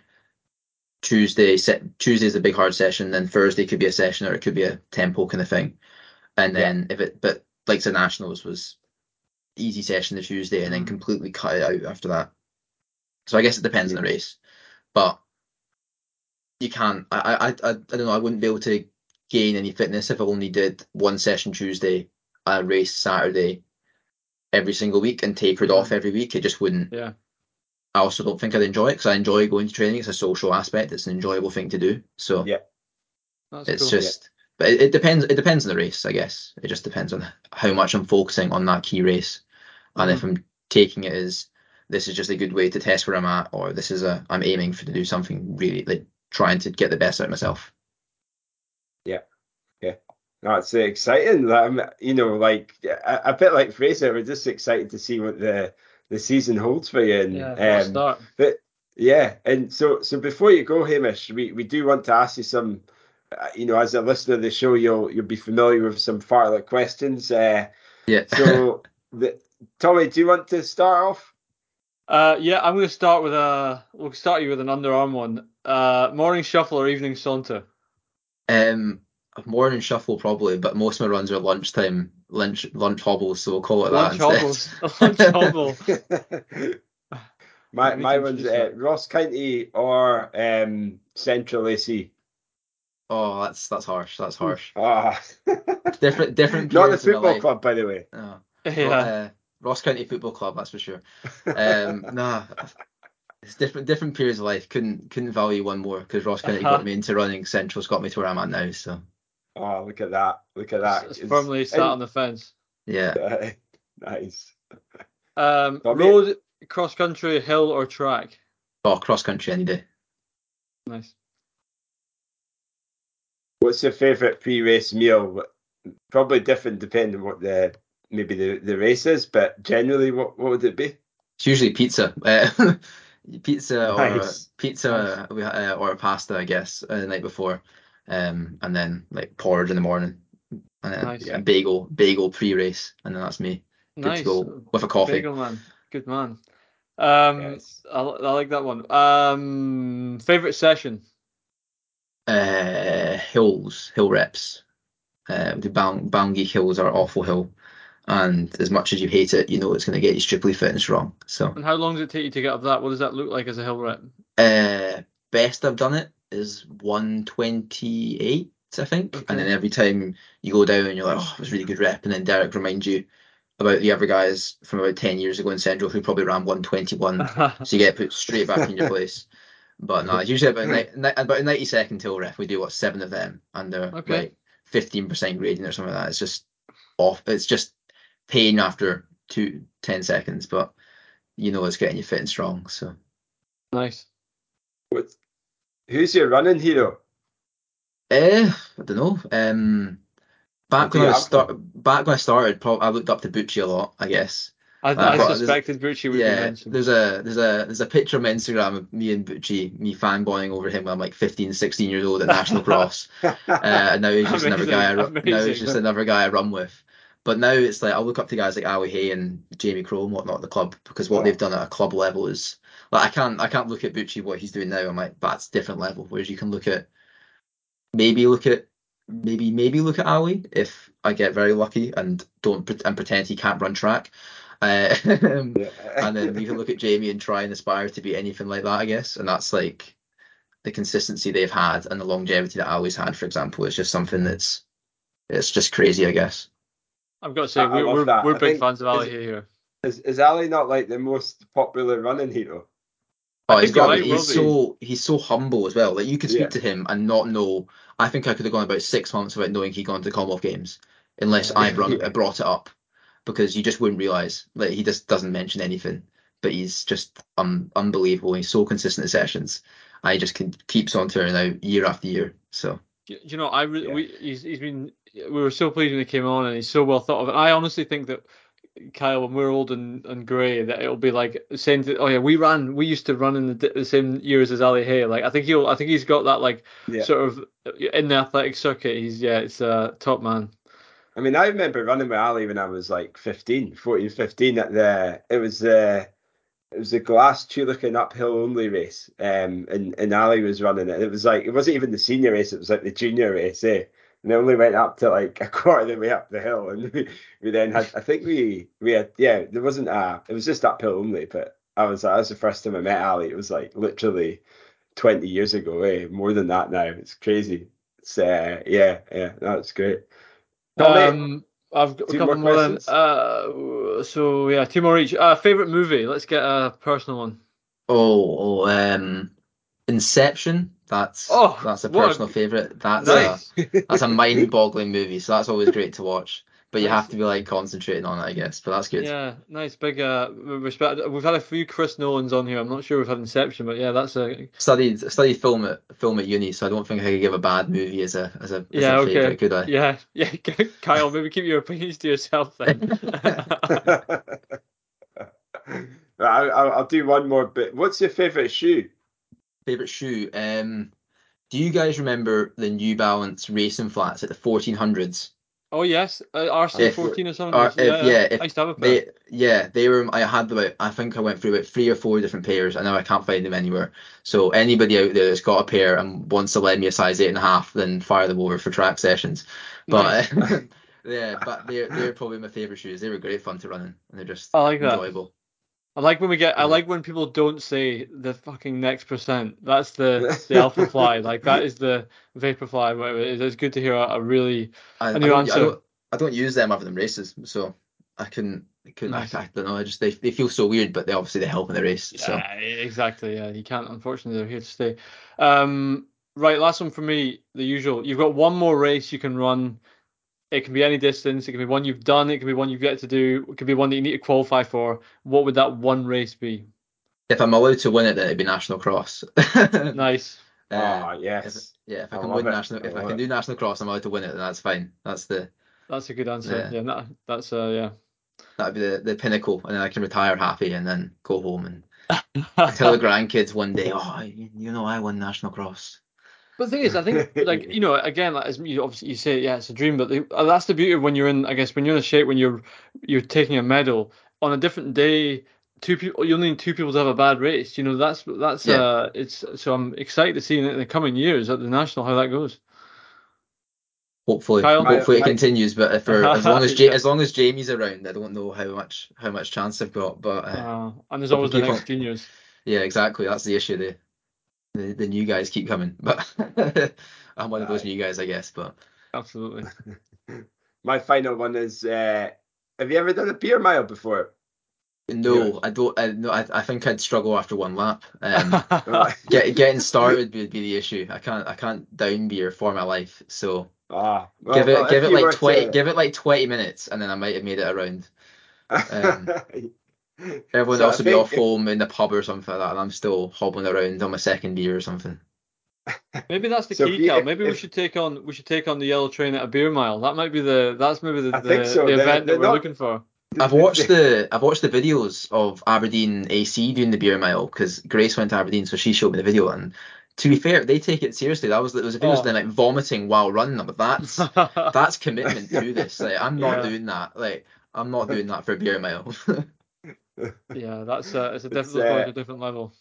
Tuesday. Tuesday is a big hard session. Then Thursday could be a session, or it could be a tempo kind of thing. And then yeah. if it, but like the Nationals was easy session the Tuesday, and then mm. completely cut it out after that. So I guess it depends yeah. on the race, but you can't. I, I I I don't know. I wouldn't be able to gain any fitness if I only did one session Tuesday, a race Saturday every single week and tapered off every week. It just wouldn't. Yeah. I also don't think I'd enjoy it because I enjoy going to training. It's a social aspect. It's an enjoyable thing to do. So yeah, That's it's cool. just. Yeah. But it, it, depends. It depends on the race, I guess. It just depends on how much I'm focusing on that key race, and mm-hmm. if I'm taking it as this is just a good way to test where I'm at, or this is a I'm aiming for to do something really like trying to get the best out of myself. Yeah, yeah, that's exciting. Um, you know, like a, a, bit like Fraser, we're just excited to see what the the season holds for you. And, yeah, um, start. But yeah, and so so before you go, Hamish, we, we do want to ask you some. Uh, you know, as a listener of the show, you'll you'll be familiar with some fartlek questions. Uh, yeah. so, the, Tommy, do you want to start off? Uh, yeah, I'm going to start with a. We'll start you with an underarm one. Uh, morning shuffle or evening saunter? Um, morning shuffle probably, but most of my runs are lunchtime lunch lunch hobbles, so we'll call it lunch that. Hobbles. lunch hobble. my my one's uh, Ross County or um, Central AC. Oh, that's that's harsh. That's harsh. Ah, different different. Not the football club, by the way. Oh, yeah. Not, uh, Ross County Football Club, that's for sure. Um, nah, it's different different periods of life. Couldn't couldn't value one more because Ross County uh-huh. got me into running. Central's got me to where I'm at now. So. Oh, look at that! Look at that! It's, it's firmly sat and, on the fence. Yeah. nice. Um, road, cross country, hill, or track? Oh, cross country any day. Nice. What's your favourite pre-race meal? Probably different depending on what the maybe the, the race is, but generally, what what would it be? It's usually pizza. Uh, pizza or nice. pizza nice. Uh, or pasta, I guess, uh, the night before, um, and then like porridge in the morning, and then nice. yeah, bagel bagel pre-race, and then that's me. Good nice. to go with a coffee. Bagel man, good man. Um, yes. I, I like that one. Um, favorite session. Uh, hills, hill reps. Uh, the Bang Bangui hills are awful hill and as much as you hate it, you know it's going to get you strictly fit and strong. So. And how long does it take you to get up that? What does that look like as a hill rep? Uh, best I've done it is 128, I think. Okay. And then every time you go down, and you're like, oh, it was really good rep. And then Derek reminds you about the other guys from about 10 years ago in Central who probably ran 121. so you get put straight back in your place. But no, it's usually about, ni- about a 90 second hill rep. We do what seven of them, and they're okay. like 15% grading or something like that. It's just off. It's just pain after two ten seconds, but you know it's getting you fit and strong. So nice. What? Who's your running hero? Eh, I don't know. Um, back when I start, back when I started, probably, I looked up to Bucci a lot. I guess. I, I, I suspected Bucci would yeah, be mentioned. There's a there's a there's a picture on my Instagram of me and Bucci, me fanboying over him when I'm like 15, 16 years old at National Cross. uh, and now he's just Amazing. another guy. I, now he's just another guy I run with. But now it's like I'll look up to guys like Ali Hay and Jamie Crowe and whatnot at the club because what yeah. they've done at a club level is like I can't I can't look at Bucci what he's doing now. I'm like that's different level. Whereas you can look at maybe look at maybe maybe look at Ali if I get very lucky and don't and pretend he can't run track. Uh, and then you can look at Jamie and try and aspire to be anything like that, I guess. And that's like the consistency they've had and the longevity that Ali's had, for example, is just something that's it's just crazy, I guess. I've got to say, I- I we're love we're, we're big think- fans of Ali is- here. Is, is Ali not like the most popular running hero? Oh, he's got right, he's so he's so humble as well. Like you could speak Yeah. to him and not know. I think I could have gone about six months without knowing he'd gone to the Commonwealth Games, unless I brought, Yeah. brought it up, because you just wouldn't realize. Like he just doesn't mention anything, but he's just um unbelievable. He's so consistent at sessions. I just can keeps on turning out year after year. So you know, I re- Yeah. we he's, he's been we were so pleased when he came on, and he's so well thought of. And I honestly think that Kyle, when we're old and, and grey, that it'll be like saying, "Oh yeah, we ran, we used to run in the, the same years as Ali Hay." Like I think he'll, I think he's got that like Yeah. sort of in the athletic circuit. He's yeah, it's a top man. I mean, I remember running with Ali when I was like 15, 14, 15 at the, it was the, it was the glass Chulican uphill only race. Um, and, and Ali was running it. It was like, it wasn't even the senior race, it was like the junior race, eh? And they only went up to like a quarter of the way up the hill. And we, we then had, I think we, we had, yeah, there wasn't a, it was just uphill only, but I was, that was the first time I met Ali. It was like literally 20 years ago, eh? More than that now. It's crazy. It's, uh, yeah, yeah, that's great. Tommy? Um, I've got a couple more more. Then. questions? Uh, so yeah, two more each. Uh, favorite movie? Let's get a personal one. oh, oh um, Inception. That's Oh, that's a what a- personal favorite. That's Nice. a that's a mind-boggling movie. So that's always great to watch. But you Nice. have to be like concentrating on it, I guess. But that's good. Yeah, nice big uh respect. We've had a few Chris Nolans on here. I'm not sure we've had Inception, but yeah, that's a Studied studied film at film at uni, so I don't think I could give a bad movie as a as a, as yeah a okay favorite, could I? yeah yeah. Kyle, maybe keep your opinions to yourself then. I'll, I'll I'll do one more bit. What's your favourite shoe? Favorite shoe. Um, do you guys remember the New Balance racing flats at the 1400s? oh yes, uh, RC 14 or something. or if- yeah, if I used to have a pair. They, yeah, they were. I had about. I think I went through about three or four different pairs, and now I can't find them anywhere. So anybody out there that's got a pair and wants to lend me a size eight and a half, then fire them over for track sessions. But yeah, but they're they're probably my favorite shoes. They were great fun to run in, and they're just I like enjoyable. I like when we get. I like when people don't say the fucking next percent. That's the the Alpha Fly. Like that is the Vaporfly. Whatever. it is. It's good to hear a, a really. I, A I new don't, answer. I don't I don't use them other than races, so I couldn't I couldn't. I, I don't know. I just they, they feel so weird, but they obviously they help in the race. So Yeah, exactly. Yeah, you can't. Unfortunately, they're here to stay. Um, right, last one for me. The usual. You've got one more race you can run. It can be any distance. It can be one you've done. It can be one you've yet to do. It could be one that you need to qualify for. What would that one race be? if I'm allowed to win it, then it'd be national cross. Nice. Uh, Ah, if, yes. yeah, if I I can win it. national, I if I love can it. do national cross, I'm allowed to win it, then that's fine. That's the That's a good answer. Yeah. Yeah, that, that's uh, yeah. that'd be the, the pinnacle, and then I can retire happy and then go home and tell the grandkids one day, oh, you, you know, I won national cross. But the thing is, I think like you know, again, like, as you obviously you say, yeah, it's a dream. But the, uh, that's the beauty of when you're in, I guess, when you're in a shape, when you're you're taking a medal on a different day. Two people, you only need two people to have a bad race. You know, that's that's Yeah. uh, it's so I'm excited to see in the coming years at the national how that goes. Hopefully, Kyle? hopefully My- it my- continues. But if for, as long as Ja- Yeah. as long as Jamie's around, I don't know how much how much chance I've got. But uh, Uh, and there's always the next on- juniors. yeah, exactly. That's the issue. The the, the new guys keep coming, but I'm one of those new guys, I guess. But Absolutely. My final one is uh, Have you ever done a beer mile before? no, I don't. I, no, I, I think I'd struggle after one lap. Um, get, getting started would be the issue. I can't I can't down beer for my life. So ah, well, give it well, give it like twenty to- give it like twenty minutes, and then I might have made it around. um, Everyone So else would be think off home in the pub or something like that, and I'm still hobbling around on my second beer or something. Maybe that's the So key, you- Cal. if- Maybe we should take on we should take on the yellow train at a beer mile. That might be the that's maybe the the, so. the They're- event they're that we're not- looking for. I've watched the I've watched the videos of Aberdeen AC doing the beer mile because Grace went to Aberdeen, so she showed me the video. And to be fair, they take it seriously. That was there was a video Oh. of them like vomiting while running, but that's that's commitment to this. Like I'm not Yeah. doing that. Like I'm not doing that for a beer mile. yeah, that's uh, it's a It's, different uh, a different level.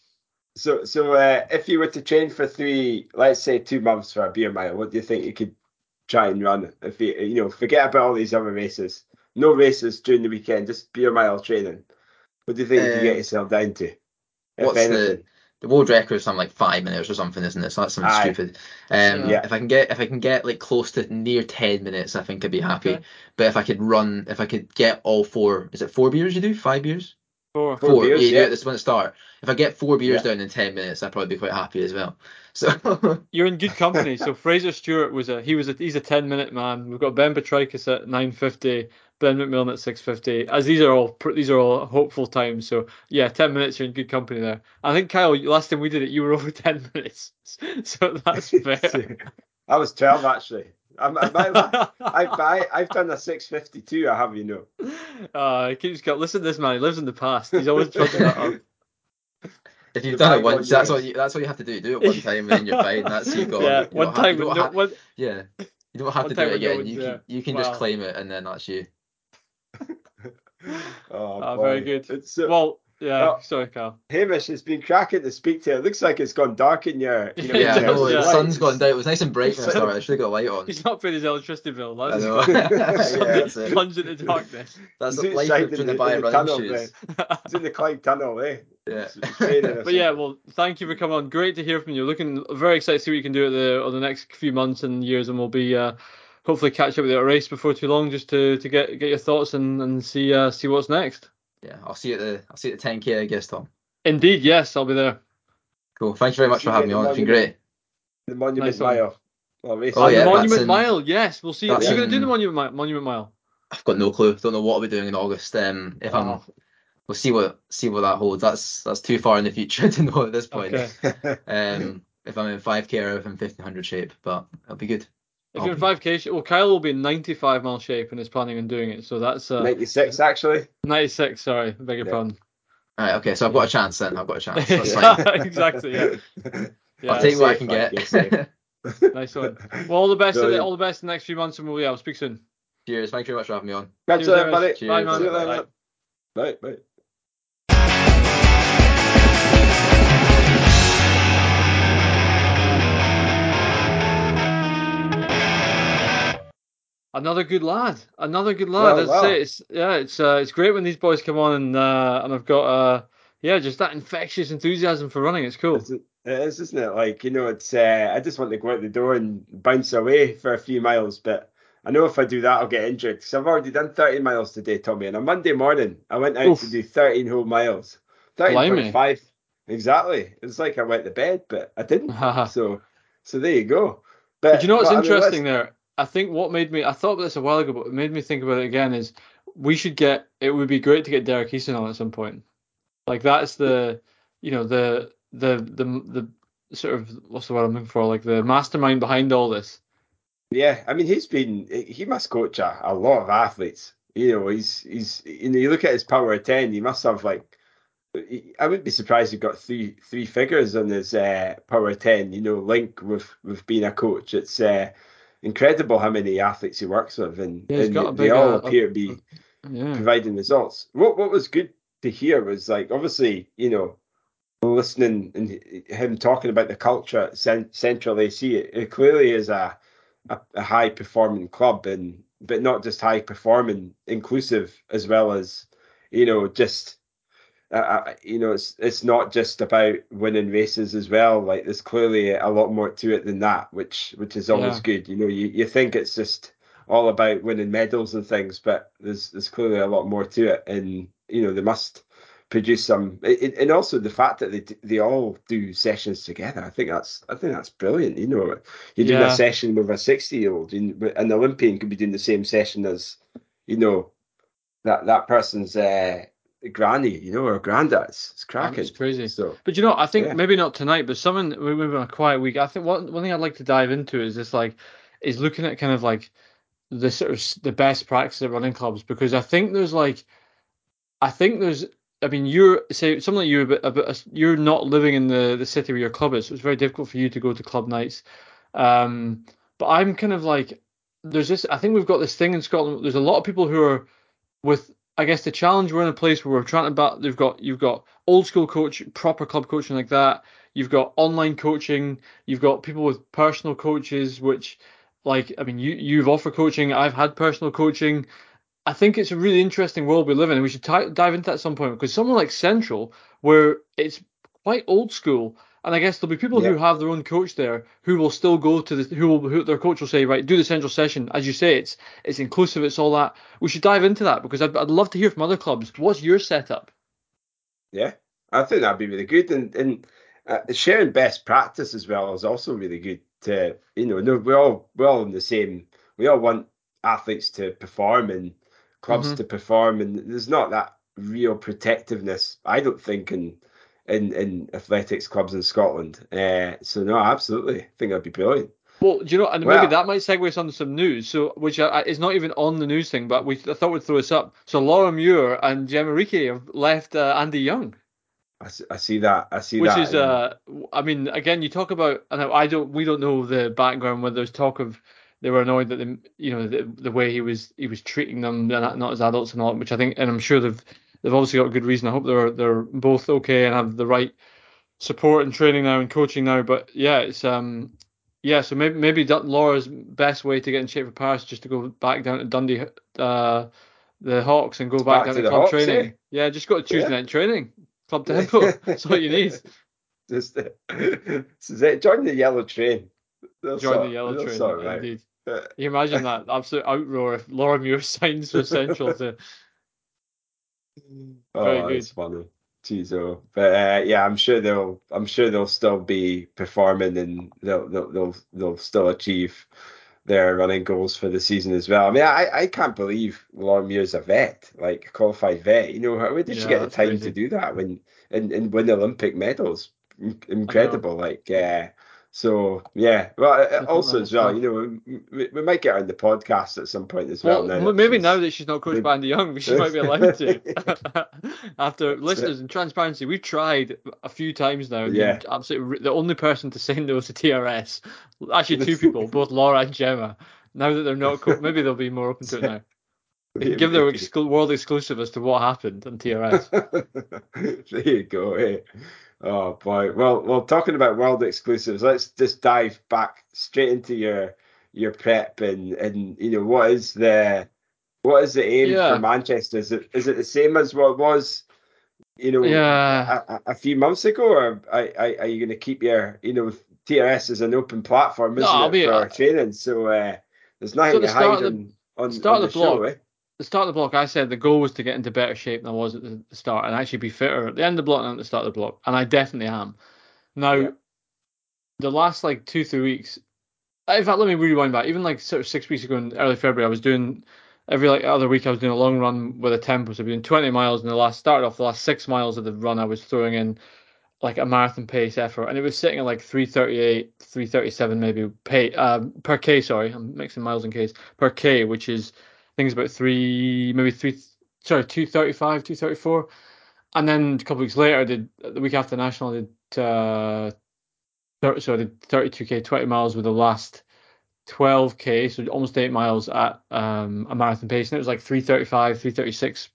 So, so uh, if you were to train for three, let's say two months for a beer mile, what do you think you could try and run. If you you know, forget about all these other races. No races during the weekend, just beer mile training. What do you think you Um, get yourself down to? If what's anything. the the world record is something like five minutes or something, isn't it? So that's something Aye. stupid. Um, Yeah. If I can get if I can get like close to near ten minutes, I think I'd be happy. Okay. But if I could run, if I could get all four, is it four beers you do? Five beers? Four. Four beers, yeah, yeah. this one start. If I get four beers Yeah. down in ten minutes, I'd probably be quite happy as well. So You're in good company. So Fraser Stewart was a he was a he's a ten minute man. We've got Ben Petrikis at nine fifty, Ben McMillan at six fifty. As these are all these are all hopeful times. So yeah, ten minutes you're in good company there. I think Kyle, last time we did it, you were over ten minutes. So that's fair. I was twelve actually. I'm, I'm, I, I, I've done a six fifty two. I have, you know. uh, he keeps going. Listen to this man. He lives in the past. He's always trudging that up. if you've done it once, that's years. all you that's all you have to do. Do it one time and then you're fine. That's you got. Yeah, you one don't have- time. you no, have- one, Yeah. You don't have to do it with no again. one's You there. can you can Wow. just claim it and then that's you. Oh, Ah, very good. It's, uh, well, yeah. Oh. Sorry, Kyle. Hamish, it's been cracking to speak to. You. It looks like it's gone dark in your. You know, Yeah, Yeah, I yeah. the sun's gone down. It was nice and bright when I It's- started. I should have got a light on. He's not paid his electricity bill. I know. yeah, that's it. plunge into darkness. That's the life outside in the- the buy in the running tunnel, shoes. It's in the Clyde Tunnel, eh? Yeah. It's- it's raining or But yeah, well, thank you for coming on. Great to hear from you. Looking very excited to see what you can do at the over the next few months and years, and we'll be uh, hopefully catch up with you at a race before too long, just to, to get get your thoughts and, and see uh, see what's next. Yeah, I'll see you at the I'll see you at the 10k, I guess, Tom. Indeed, yes, I'll be there. Cool. Thank you very much See for having me on. It's been great. the Monument Nice. Mile. Well, race- Oh, yeah, the Monument in- Mile, yes, we'll see. Are you going to do the Monument Mi- Monument Mile? I've got no clue. Don't know what I'll be doing in August. Um, if I'm, Oh, we'll see what see what that holds. That's that's too far in the future to know at this point. okay. Um, if I'm in 5k or if I'm 1500 shape, but it'll be good. If I'll you're in 5k, sh- well, Kyle will be in 95 mile shape and is planning on doing it. So that's uh, 96, actually. 96. Sorry, beg your Yeah. pardon. All right, okay, so I've got a chance then. I've got a chance. That's fine. exactly. Yeah. yeah. I'll take what I can get. you're safe. Nice one. Well, all the best. Brilliant. All the best in the next few months, and we'll yeah, we'll speak soon. Cheers. Thank you very much for having me on. Catch Cheers, you later, buddy. Cheers. Bye, man. See you later, Bye. Bye, bye. Another good lad. Another good lad. I well. say, it's yeah, it's uh, it's great when these boys come on and uh, and I've got uh, yeah, just that infectious enthusiasm for running. It's cool. It's- It is, isn't it? Like, you know, it's uh, I just want to go out the door and bounce away for a few miles, but I know if I do that, I'll get injured because I've already done 30 miles today, Tommy. And on Monday morning, I went out Oof. to do 13 whole miles. Blimey. 13.5. Exactly. It's like I went to bed, but I didn't. So, so there you go. But, But you know what's but, I mean, interesting there? I think what made me I thought about this a while ago, but it made me think about it again is we should get it would be great to get Derek Easton on at some point. Like that's the you know the the the the sort of what's the word I'm looking for? Like the mastermind behind all this. Yeah, I mean, he's been he must coach a, a lot of athletes. You know, he's he's you know, you look at his power of ten, he must have like I wouldn't be surprised he got three three figures on his uh, power ten. You know, link with with being a coach. It's uh, incredible how many athletes he works with, and, Yeah, and got they all uh, appear to be Yeah. providing results. What what was good to hear was like obviously you know listening and him talking about the culture at Cen- Central AC. It, it clearly is a, a a high performing club and but not just high performing, inclusive as well as you know just. Uh, you know, it's it's not just about winning races as well. Like there's clearly a lot more to it than that, which which is always Yeah. good. You know, you, you think it's just all about winning medals and things, but there's there's clearly a lot more to it, and you know they must produce some, it, and also the fact that they they all do sessions together. I think that's I think that's brilliant. You know, you're doing Yeah. a session with a sixty year old, an Olympian could be doing the same session as you know that that person's uh, granny, you know, or granddad. It's, cracking. It's crazy. So But you know, I think Yeah. maybe not tonight, but someone maybe on a quiet week. I think one one thing I'd like to dive into is this like is looking at kind of like the sort of the best practice at running clubs because I think there's like I think there's I mean you're say something like you a bit, a bit you're not living in the the city where your club is, so it's very difficult for you to go to club nights. Um, but I'm kind of like there's this I think we've got this thing in Scotland. There's a lot of people who are with I guess the challenge we're in a place where we're trying to bat. They've got you've got old school coach, proper club coaching like that. You've got online coaching. You've got people with personal coaches, which like I mean, you you've offered coaching. I've had personal coaching. I think it's a really interesting world we live in, and we should t- dive into that at some point because someone like Central, where it's quite old school, and I guess there'll be people Yeah. who have their own coach there who will still go to the who will who their coach will say right do the Central session as you say it's it's inclusive it's all that we should dive into that because I'd, I'd love to hear from other clubs what's your setup Yeah, I think that'd be really good, and and uh, sharing best practice as well is also really good. To you know, no, we're all we're all in the same. We all want athletes to perform and clubs Mhm. to perform, and there's not that real protectiveness. I don't think in in in athletics clubs in Scotland. Uh, so no, absolutely, I think that'd be brilliant. Well, do you know, and Well- maybe that might segue us onto some news. So, which I, is not even on the news thing, but we I thought we'd throw this up. So, Laura Muir and Jemma Reekie have left uh, Andy Young, I see that. I see that. which is, uh, I mean, again, you talk about, and I don't, we don't know the background where there's talk of they were annoyed that the, you know, the, the way he was he was treating them, not as adults and all, which I think, and I'm sure they've they've obviously got a good reason. I hope they're they're both okay and have the right support and training now and coaching now. But yeah, it's um yeah, so maybe maybe Laura's best way to get in shape for Paris is just to go back down to Dundee, uh, the Hawks, and go back, back down to to the club Hawks, training. eh? Yeah, just go to Tuesday Yeah. night training, club tempo. That's all you need. Just, this is it. Join the yellow train. They'll Join sort- the yellow train. it out. Indeed. Uh, Can you imagine that absolute outroar if Laura Muir signs for Central to Very oh, good. it's funny. Jeez, oh. But uh, yeah, I'm sure they'll. I'm sure they'll still be performing, and they'll they'll they'll, they'll still achieve their running goals for the season as well. I mean, I I can't believe Lauren Muir's a vet, like a qualified vet. You know, where did she get the time crazy. to do that when and and win Olympic medals? Incredible, like uh, so. Yeah, well, uh, also level as well, you know, we, we, might get her on the podcast at some point as well. Well, now maybe now that she's not coached maybe- by Andy Young, she might be allowed to. After listeners and transparency, we've tried a few times now. And Yeah. absolutely the only person to send no to TRS. Actually, two people, both Laura and Jemma. Now that they're not, co- maybe they'll be more open to it now. They give their exclu- world exclusive as to what happened on TRS. there you go. eh? Oh boy. Well, well, talking about world exclusives, let's just dive back straight into your your prep and and you know what is the what is the aim Yeah. for Manchester? Is it is it the same as what it was? You know, Yeah. a, a- few months ago, or are, are, are you going to keep your, you know, TRS is an open platform, No, isn't I'll it, be- for uh, training? So uh, there's nothing the to hide the- on, on, start on the the show, blog. eh? The start of the block, I said the goal was to get into better shape than I was at the, start and actually be fitter at the end of the block and at the start of the block. And I definitely am. Now, Yeah. the last like two, three weeks, in fact, let me rewind back. Even like sort of six weeks ago in early February, I was doing every like other week, I was doing a long run with a tempo. So I've been doing 20 miles in the last, started off the last six miles of the run, I was throwing in like a marathon pace effort and it was sitting at like 338 337 maybe pay um, per k sorry i'm mixing miles and k's per k which is it's about three maybe three sorry 235 234 and then a couple weeks later I did the week after national i did uh 30, so i did 32k 20 miles with the last 12k so almost 8 miles at um a marathon pace and it was like 335 336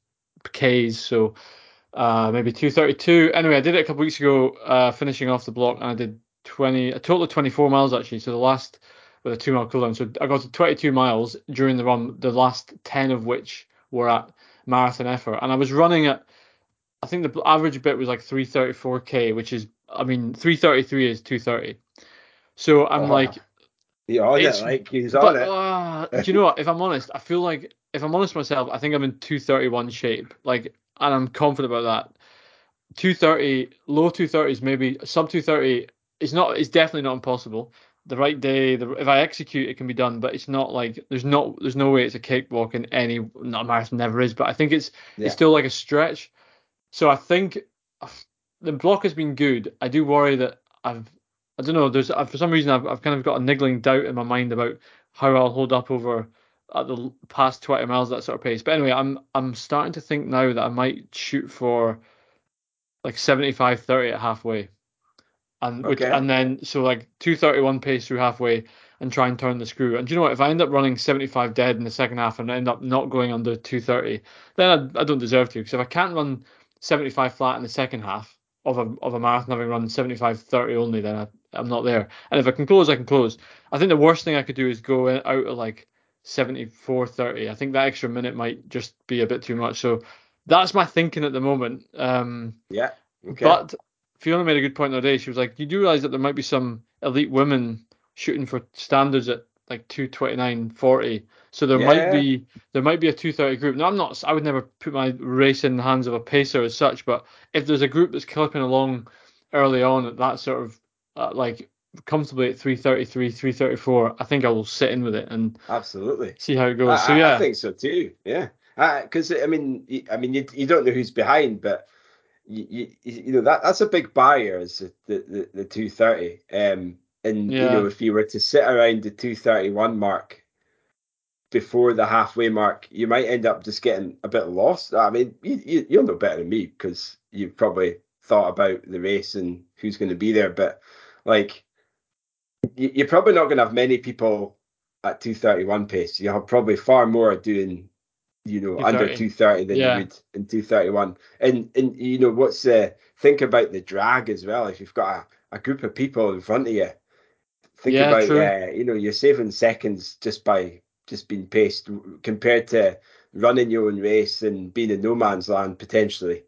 k's so uh, maybe 232. Anyway, I did it a couple weeks ago, uh, finishing off the block, and I did 20, a total of 24 miles actually. So the last with a two mile cooldown. So I got to 22 miles during the run, the last 10 of which were at marathon effort, and I was running at, I think the average bit was like 334k, which is, I mean, 333 is 230. So I'm Oh, like, on It's- it, like he's on it. uh, do you know what? If I'm honest, I feel like if I'm honest myself, I think I'm in 231 shape. Like, and I'm confident about that. 230, low 230s, maybe sub 230 is not. It's definitely not impossible. The right day, the, if I execute, it can be done. But it's not like there's not there's no way it's a cakewalk in any. Not a marathon, never is. But I think it's Yeah. it's still like a stretch. So I think the block has been good. I do worry that I've I don't know. There's for some reason I've I've kind of got a niggling doubt in my mind about how I'll hold up over at the past 20 miles that sort of pace. But anyway, I'm I'm starting to think now that I might shoot for like 75 30 at halfway. And which, and then so like 231 pace through halfway and try and turn the screw. And do you know what? If I end up running 75 dead in the second half and I end up not going under 230, then I, I don't deserve to. Because if I can't run 75 flat in the second half of a of a marathon having run 75 30 only, then I, I'm not there. And if I can close, I can close. I think the worst thing I could do is go out at like 74 30. I think that extra minute might just be a bit too much. So that's my thinking at the moment. Um, yeah. Okay. But Fiona made a good point the other day. She was like, Do you do realize that there might be some elite women shooting for standards at like 229 40 so there Yeah. might be there might be a 230 group now i'm not i would never put my race in the hands of a pacer as such but if there's a group that's clipping along early on at that sort of uh, like comfortably at 333 334 i think i will sit in with it and Absolutely. see how it goes I, so yeah I think so too. Yeah, because I mean, y- I mean, you, you don't know who's behind, but you, you, you know that that's a big barrier is the the, the two thirty. Um, and you know if you were to sit around the two thirty one mark before the halfway mark, you might end up just getting a bit lost. I mean, you, you you'll know better than me because you've probably thought about the race and who's going to be there, but like you, you're probably not going to have many people at 231 pace. You'll have probably far more doing, you know, under 230. 230 than Yeah. you would in 231. And and you know what's uh, think about the drag as well. If you've got a, a group of people in front of you, think Yeah, about uh, you know you're saving seconds just by just being paced compared to running your own race and being in no man's land potentially.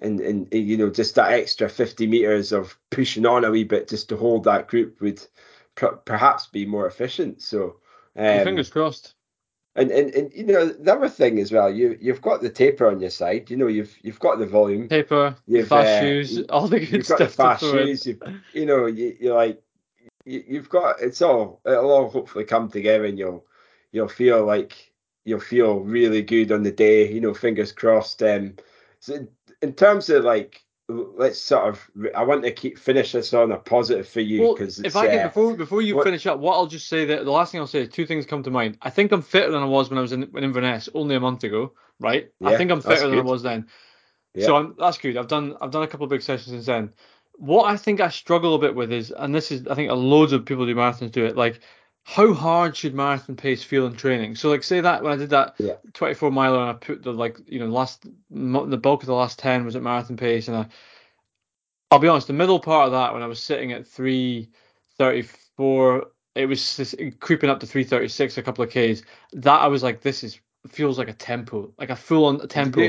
And, and you know just that extra 50 meters of pushing on a wee bit just to hold that group would per- perhaps be more efficient. So um, fingers crossed and, and and you know the other thing as well, you you've got the taper on your side. You know you've you've got the volume. paper You've, fast uh, shoes you- all the good You've got the stuff fast to throw in. shoes. You you know you, you're like you, you've got it's all it'll all hopefully come together and you'll you'll feel like you'll feel really good on the day. You know, fingers crossed. Um, so in terms of like let's sort of I want to keep finish this on a positive for you Well, because if I can, uh, before before you what- finish up, what I'll just say that the last thing I'll say two things come to mind. I think I'm fitter than I was when I was in, in Inverness only a month ago, right? I think I'm fitter than I was then. Yeah. So I'm, that's good. I've done I've done a couple of big sessions since then. What I think I struggle a bit with is, and this is I think loads of people do marathons do it, like how hard should marathon pace feel in training? So like say that when I did that Yeah. 24 miler and I put the like you know last the bulk of the last 10 was at marathon pace and I I'll be honest, the middle part of that when I was sitting at 334, it was just creeping up to 336 a couple of Ks. That I was like, this is feels like a tempo, like a full on tempo.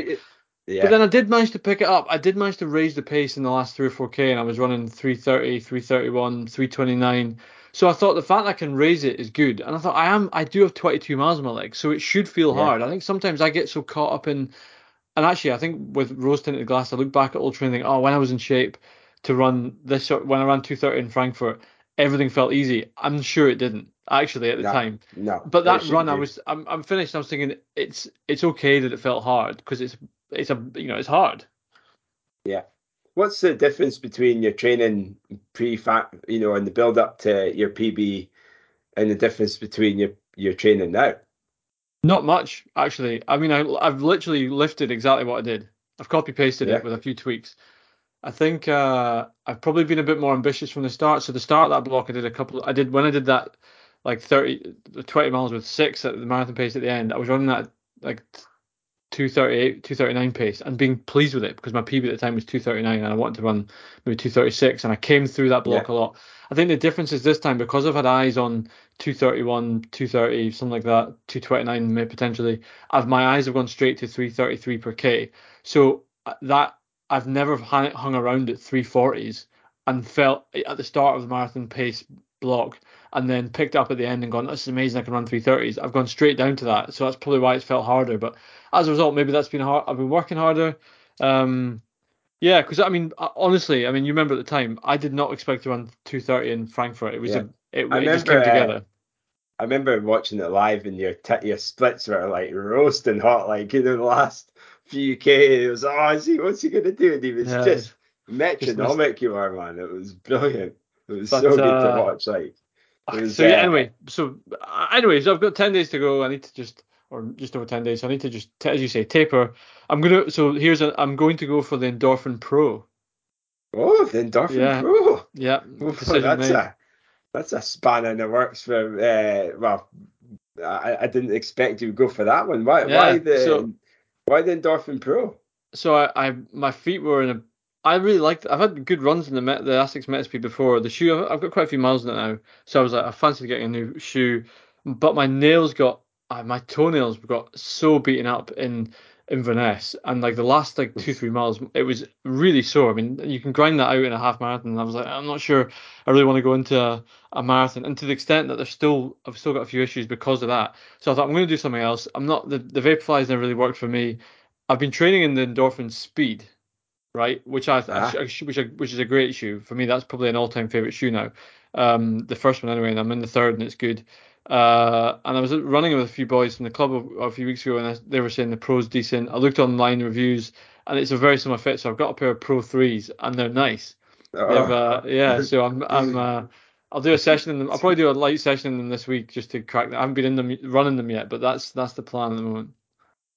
Yeah. But then I did manage to pick it up. I did manage to raise the pace in the last three or four K and I was running 330, 331, 329. So I thought the fact that I can raise it is good. And I thought I am I do have 22 miles on my legs, so it should feel Yeah. hard. I think sometimes I get so caught up in and actually, I think with rose tinted glass, I look back at old training. Oh, when I was in shape to run this sort, when I ran 230 in Frankfurt, everything felt easy. I'm sure it didn't actually at the No, time. no. But that run, I was, I'm, I'm finished. I was thinking it's, it's okay that it felt hard because it's, it's a, you know, it's hard. What's the difference between your training pre fat you know, and the build up to your PB, and the difference between your your training now? Not much actually. I mean, I, I've literally lifted exactly what I did. I've copy pasted Yeah. it with a few tweaks. I think uh, I've probably been a bit more ambitious from the start. So the start of that block, I did a couple. I did when I did that like 30, 20 miles with six at the marathon pace at the end. I was running that like 238, 239 pace and being pleased with it because my PB at the time was 239 and I wanted to run maybe 236 and I came through that block a lot. I think the difference is this time because I've had eyes on 231, 230, something like that, 229 maybe potentially. I've my eyes have gone straight to 333 per k. So uh, that I've never hung around at 340s and felt at the start of the marathon pace block and then picked up at the end and gone, this is amazing, I can run 330s. I've gone straight down to that. So that's probably why it's felt harder. But as a result, maybe that's been hard. I've been working harder. Um, yeah, because I mean, uh, honestly, I mean, you remember at the time, I did not expect to run 230 in Frankfurt. It was Yeah. a, it, it just came remember, uh, together. I remember watching it live, and your t- your splits were like roasting hot, like in the last few k. It was, oh, is he, what's he gonna do? And he was Yeah, just metronomic. you are, man. It was brilliant. It was But, so good to uh, watch. Like, was, so yeah, uh, anyway, so anyways, I've got 10 days to go. I need to just, or just over 10 days. I need to just, t- as you say, taper. I'm gonna. So here's a. I'm going to go for the Endorphin Pro. oh, the endorphin Yeah. pro. Yeah, Oh, that's made. a that's a spanner in the works for. Uh, well, I, I didn't expect you to go for that one. Why? Yeah, why the so- why the endorphin pro? so I, I my feet were in a I really liked. I've had good runs in the Met, the Asics Metaspeed before. The shoe, I've, got quite a few miles in it now, so I was like, I fancied getting a new shoe, but my nails got, my toenails got so beaten up in Inverness, and like the last like two three miles, it was really sore. I mean, you can grind that out in a half marathon. And I was like, I'm not sure I really want to go into a, a marathon, and to the extent that there's still, I've still got a few issues because of that. So I thought I'm going to do something else. I'm not the the Vaporflies never really worked for me. I've been training in the Endorphin Speed, right, which I, Ah. I which I, which is a great shoe for me. That's probably an all time favorite shoe now. Um, the first one anyway, and I'm in the third, and it's good. Uh, and I was running with a few boys from the club a, a few weeks ago, and I, they were saying the pro's decent. I looked online reviews, and it's a very similar fit. So I've got a pair of Pro threes, and they're nice. They've, Oh. uh, yeah, so I'm I'm uh, I'll do a session in them. I'll probably do a light session in them this week just to crack that. I haven't been in them running them yet, but that's that's the plan at the moment.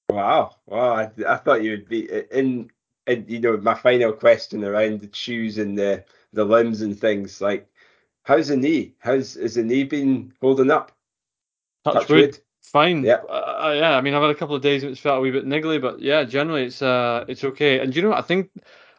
Wow, wow! I, I thought you would be in, in. You know, my final question around the shoes and the the limbs and things like, how's the knee? How's has the knee been holding up? Touch, Touch wood. wood. Fine. Yeah. Uh, yeah. I mean, I've had a couple of days it's felt a wee bit niggly, but yeah, generally it's uh it's okay. And you know what? I think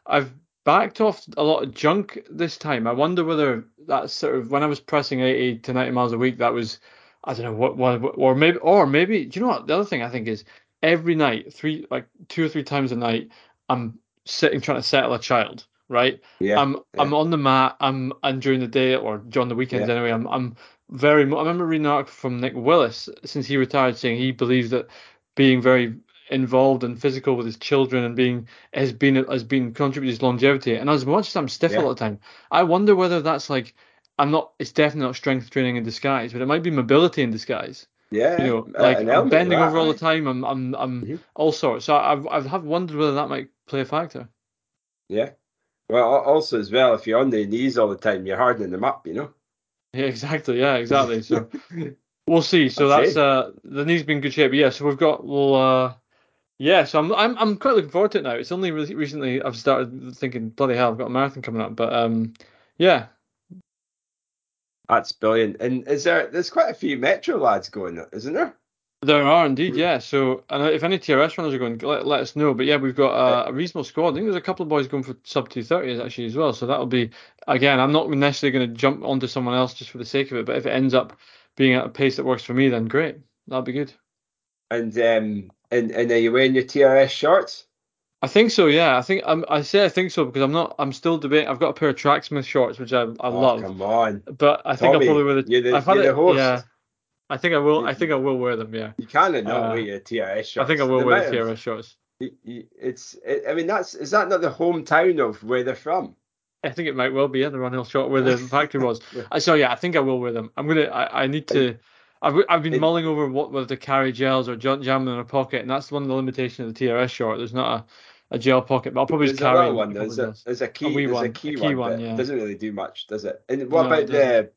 I've backed off a lot of junk this time. I wonder whether that's sort of when I was pressing 80 to 90 miles a week, that was I don't know what what or maybe or maybe do you know what? The other thing I think is every night, three like two or three times a night, I'm sitting trying to settle a child, right? Yeah, I'm I'm on the mat. I'm and during the day or during the weekends Yeah. anyway. I'm I'm very. I remember reading an article from Nick Willis since he retired, saying he believes that being very involved and physical with his children and being has been has been contributed to his longevity. And as much as I'm stiff Yeah. all the time, I wonder whether that's like I'm not. It's definitely not strength training in disguise, but it might be mobility in disguise. Yeah. You know, like I'm bending over all the time. I'm I'm I'm Mhm. all sorts. So I've I've have wondered whether that might play a factor. Yeah. Well, also as well, if you're on the knees all the time, you're hardening them up. You know. Yeah, exactly. Yeah, exactly. So we'll see. So That's that's uh the knee's been in good shape. But yeah, so we've got well uh yeah, so I'm I'm I'm quite looking forward to it now. It's only really recently I've started thinking, bloody hell, I've got a marathon coming up. But um yeah, That's brilliant. And is there? There's quite a few Metro lads going, isn't there? there are indeed, yeah. So and if any TRS runners are going, let, let us know. But yeah, we've got uh, a reasonable squad. I think there's a couple of boys going for sub 230s actually as well. So that'll be again, I'm not necessarily going to jump onto someone else just for the sake of it. But if it ends up being at a pace that works for me, then great. That'll be good. And um, and and are you wearing your TRS shorts? I think so, yeah. I think I'm, I say I think so because I'm not. I'm still debating. I've got a pair of Tracksmith shorts which I, I oh, love, Come on, but I think Tommy, I'll probably wear the. you're the, I've had it. Yeah, I think I will. I think I will wear them. Yeah, You can't not Uh, wear your TRS shorts. I think I will The wear the of- TRS shorts. It's. It, I mean, that's is that not the hometown of where they're from? I think it might well be yeah, the Ron Hill short where the factory was. I so yeah, I think I will wear them. I'm gonna. I, I need to. I've I've been It- mulling over what whether to carry gels or jam them in a pocket, and that's one of the limitations of the TRS short. There's not a, a gel pocket, but I'll probably There's just carry one. a There's a there's a key. wee there's one, a a key, key one, one, yeah. doesn't really do much, does it? And what No, about the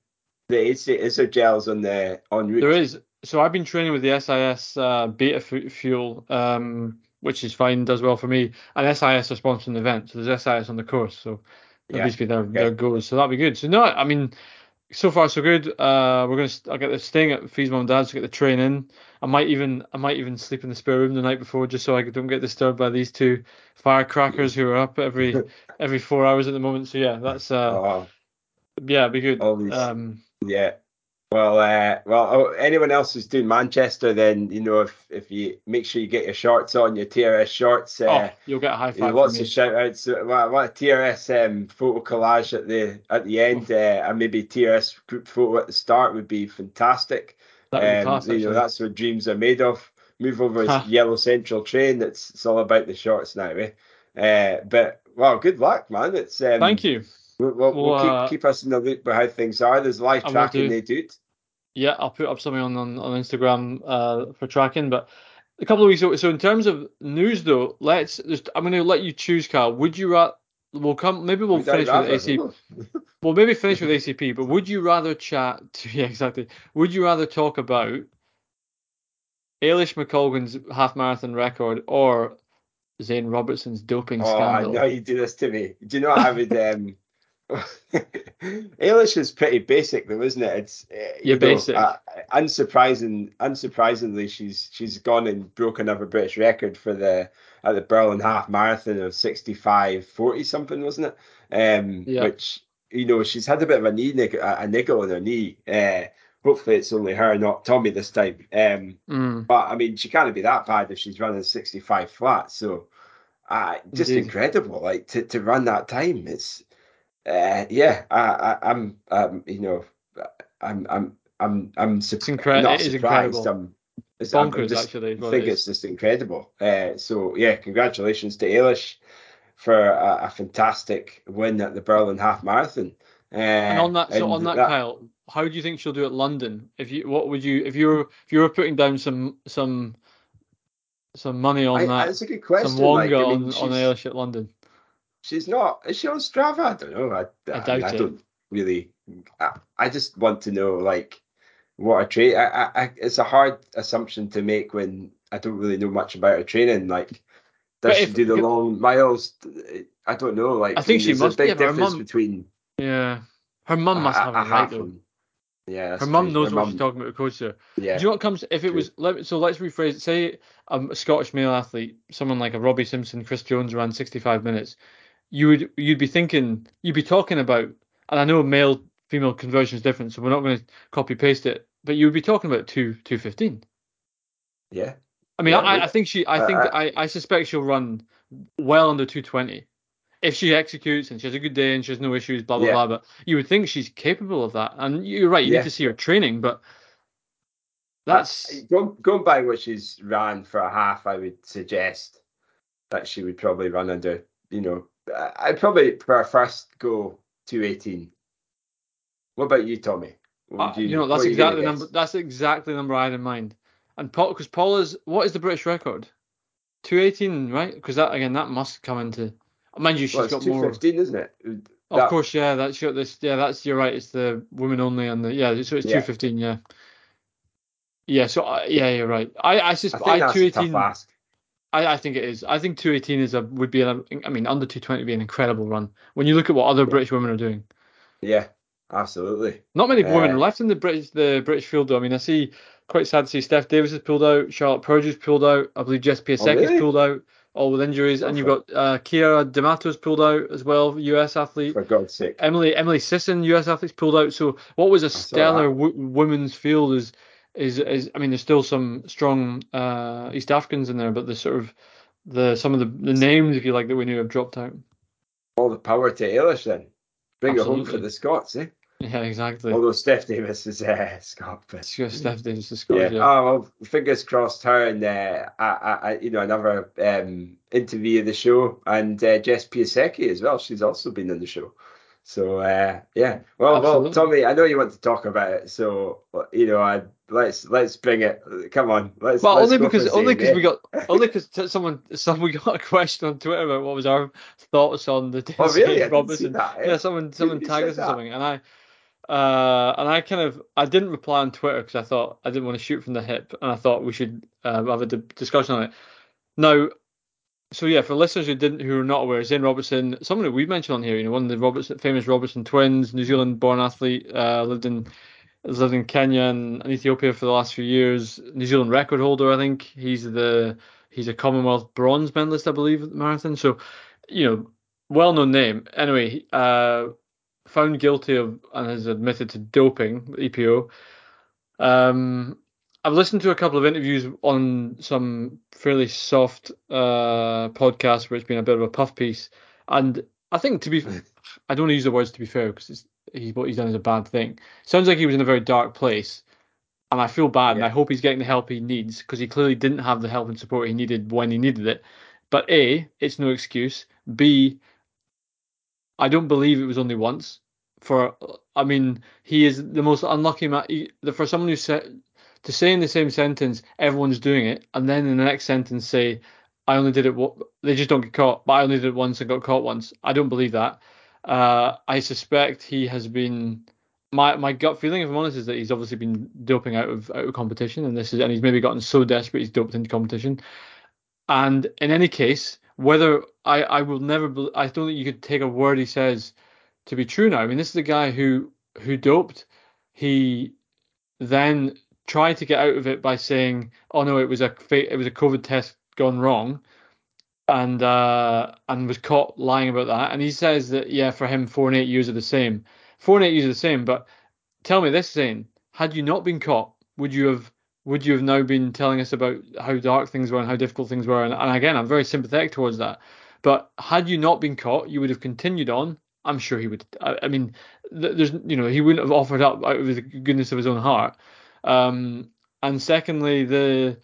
the ISO gels on the on route? There is. So I've been training with the SIS uh, Beta Fu- Fuel, um, which is fine, does well for me. And SIS are sponsoring the event, so there's SIS on the course, so at Yeah, least be there, okay. there goes. So that'll be good. So no, I mean, so far so good. Uh, we're gonna. st- I'll get the staying at Fee's mum and dad's to get the train in. I might even I might even sleep in the spare room the night before just so I don't get disturbed by these two firecrackers who are up every every four hours at the moment. So yeah, that's uh Oh, yeah, be good. Um, yeah. Well, uh, well, oh, anyone else who's doing Manchester, then you know if if you make sure you get your shorts on, your TRS shorts. Uh, oh, you'll get a high you know, five lots of shout outs. What, what a TRS um, photo collage at the at the end, uh, and maybe TRS group photo at the start would be fantastic. That'd Um, you know, that's what dreams are made of. Move over. Yellow Central Train. It's it's all about the shorts now, eh? Uh, but well, good luck, man. It's um, Thank you. We'll, we'll, we'll Well, uh, keep keep us in the loop with how things are. There's live tracking do. they do. Yeah, I'll put up something on on, on Instagram uh, for tracking. But a couple of weeks ago, so in terms of news, though, let's just I'm going to let you choose, Carl. Would you rather? We'll come. Maybe we'll I finish with ACP. We'll maybe finish with ACP. But would you rather chat? Yeah, exactly. Would you rather talk about Eilish McColgan's half marathon record or Zane Robertson's doping Oh, I know you do this to me. Do you know I would? Um, Eilish is pretty basic though, isn't it? It's uh, yeah, know, basic. Uh, unsurprising, unsurprisingly, she's she's gone and broken another British record for the at the Berlin Half Marathon of 65 40 something, wasn't it? Um, yeah. Which you know she's had a bit of a knee nig- a niggle on her knee. Uh, hopefully it's only her, not Tommy this time. Um, mm. But I mean, she can't be that bad if she's running 65 flat. So uh, just Indeed. incredible, like to, to run that time. It's uh, yeah, I, I, am um, you know, I'm, I'm, I'm, I'm su- it's incre- not it surprised. I'm, it's, bonkers, I'm just, actually. I think it's just incredible. Uh, so yeah, congratulations to Eilish for a, a, fantastic win at the Berlin Half Marathon. Uh, and on that, so on that, that, Kyle, how do you think she'll do at London? If you, what would you, if you were, if you were putting down some, some, some money on I, that? That's a good question. Some wonga like, I mean, on, on Eilish at London she's not. Is she on Strava? I don't know. I, I, I, I don't really. I, I just want to know like what a train. I, I, it's a hard assumption to make when I don't really know much about her training. Like, does she if, do the long miles? I don't know. Like, I think she must. A big yeah, difference mum, between. Yeah, her mum must have it right though. Yeah, her mum knows her what mum, she's talking about. Coach there. Yeah. Do you know what comes if it was? Let, so let's rephrase. Say um, a Scottish male athlete, someone like a Robbie Simpson, Chris Jones, ran 65 minutes you would you'd be thinking you'd be talking about and I know male female conversion is different, so we're not going to copy paste it, but you would be talking about two two fifteen. Yeah. I mean, yeah, I, I think she, I think, uh, I, I suspect she'll run well under 220 if she executes and she has a good day and she has no issues, blah blah yeah. blah. But you would think she's capable of that, and you're right. You yeah. need to see her training, but that's going, going by what she's ran for a half. I would suggest that she would probably run under, you know, I'd probably prefer first go 218. What about you, Tommy? Uh, you, you, know, that's exactly the number. That's exactly the number I had in mind. And Paul, because Paul is what is the British record? 218, right? Because that again, that must come into. Mind you, she's well, got 215, more. isn't it? That, of course, yeah. That's your this. Yeah, that's you're right. It's the women only and the yeah. So it's yeah. 215, yeah. Yeah. So uh, yeah, you're right. I I just I, I that's 218. A tough ask. I, I think it is. I think 218 is a would be an, I mean under 220 would be an incredible run when you look at what other British women are doing. Yeah, absolutely. Not many uh, women are left in the British the British field though. I mean, I see quite sad to see Steph Davis has pulled out, Charlotte Purdue's pulled out, I believe Jess Piasecki's oh, really? pulled out, all with injuries, and you've got uh, Keira D'Amato's pulled out as well, US athlete. For God's sake. Emily Emily Sisson, US athlete's pulled out. So what was a stellar w- women's field is is is I mean, there's still some strong uh, East Africans in there, but the sort of the some of the, the names, if you like, that we knew have dropped out. All the power to Eilish then. Bring Absolutely. it home for the Scots, eh? Yeah, exactly. Although Steph Davis is uh, Scot, but Steph Davis is Scot. Yeah. yeah. Oh well, fingers crossed. Her and uh, I, I, you know, another um, interview of the show, and uh, Jess Piasecki as well. She's also been on the show. So uh, yeah, well, Absolutely. well, Tommy, I know you want to talk about it, so you know, I let's let's bring it. Come on, let's. Well, let's only because only because we got only because someone some we got a question on Twitter about what was our thoughts on the oh, really? Robinson. That, eh? Yeah, someone someone tagged us or something, and I. Uh, and I kind of I didn't reply on Twitter because I thought I didn't want to shoot from the hip, and I thought we should uh, have a discussion on it. Now, so yeah, for listeners who didn't who are not aware, Zane Robertson, someone that we've mentioned on here, you know, one of the Robertson, famous Robertson twins, New Zealand born athlete, uh, lived in lived in Kenya and, Ethiopia for the last few years. New Zealand record holder, I think. He's the he's a Commonwealth bronze medalist, I believe, at the marathon. So, you know, well known name. Anyway, uh, found guilty of and has admitted to doping, EPO. Um, I've listened to a couple of interviews on some fairly soft uh, podcasts where it's been a bit of a puff piece, and I think to be, I don't want to use the words to be fair because he, what he's done is a bad thing. Sounds like he was in a very dark place, and I feel bad, yeah. and I hope he's getting the help he needs because he clearly didn't have the help and support he needed when he needed it. But a, it's no excuse. B, I don't believe it was only once. For I mean, he is the most unlucky man. He, for someone who said to say in the same sentence everyone's doing it, and then in the next sentence say I only did it. They just don't get caught, but I only did it once and got caught once. I don't believe that. Uh, I suspect he has been. My my gut feeling, if I'm honest, is that he's obviously been doping out of out of competition, and this is and he's maybe gotten so desperate he's doped into competition. And in any case, whether I I will never, I don't think you could take a word he says to be true now. I mean, this is a guy who who doped. He then tried to get out of it by saying, "Oh no, it was a it was a COVID test gone wrong," and uh, and was caught lying about that. And he says that yeah, for him, four and eight years are the same. Four and eight years are the same. But tell me this, Zane, had you not been caught, would you have would you have now been telling us about how dark things were and how difficult things were? And, and again, I'm very sympathetic towards that. But had you not been caught, you would have continued on. I'm sure he would. I, I mean, there's you know he wouldn't have offered up out of the goodness of his own heart. Um, and secondly, the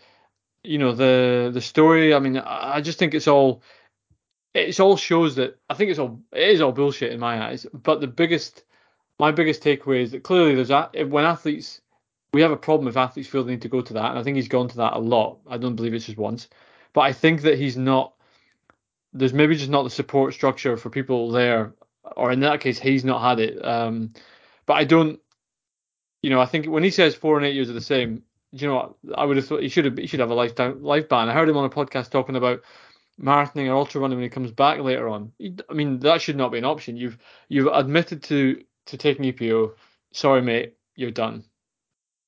you know the the story. I mean, I just think it's all it's all shows that I think it's all it is all bullshit in my eyes. But the biggest my biggest takeaway is that clearly there's a, when athletes we have a problem if athletes feel they need to go to that, and I think he's gone to that a lot. I don't believe it's just once, but I think that he's not. There's maybe just not the support structure for people there, or in that case, he's not had it. Um, but I don't. You know, I think when he says four and eight years are the same, you know what? I would have thought he should have he should have a lifetime life ban. I heard him on a podcast talking about marathoning or ultra running when he comes back later on. I mean, that should not be an option. You've you've admitted to to taking EPO. Sorry, mate, you're done.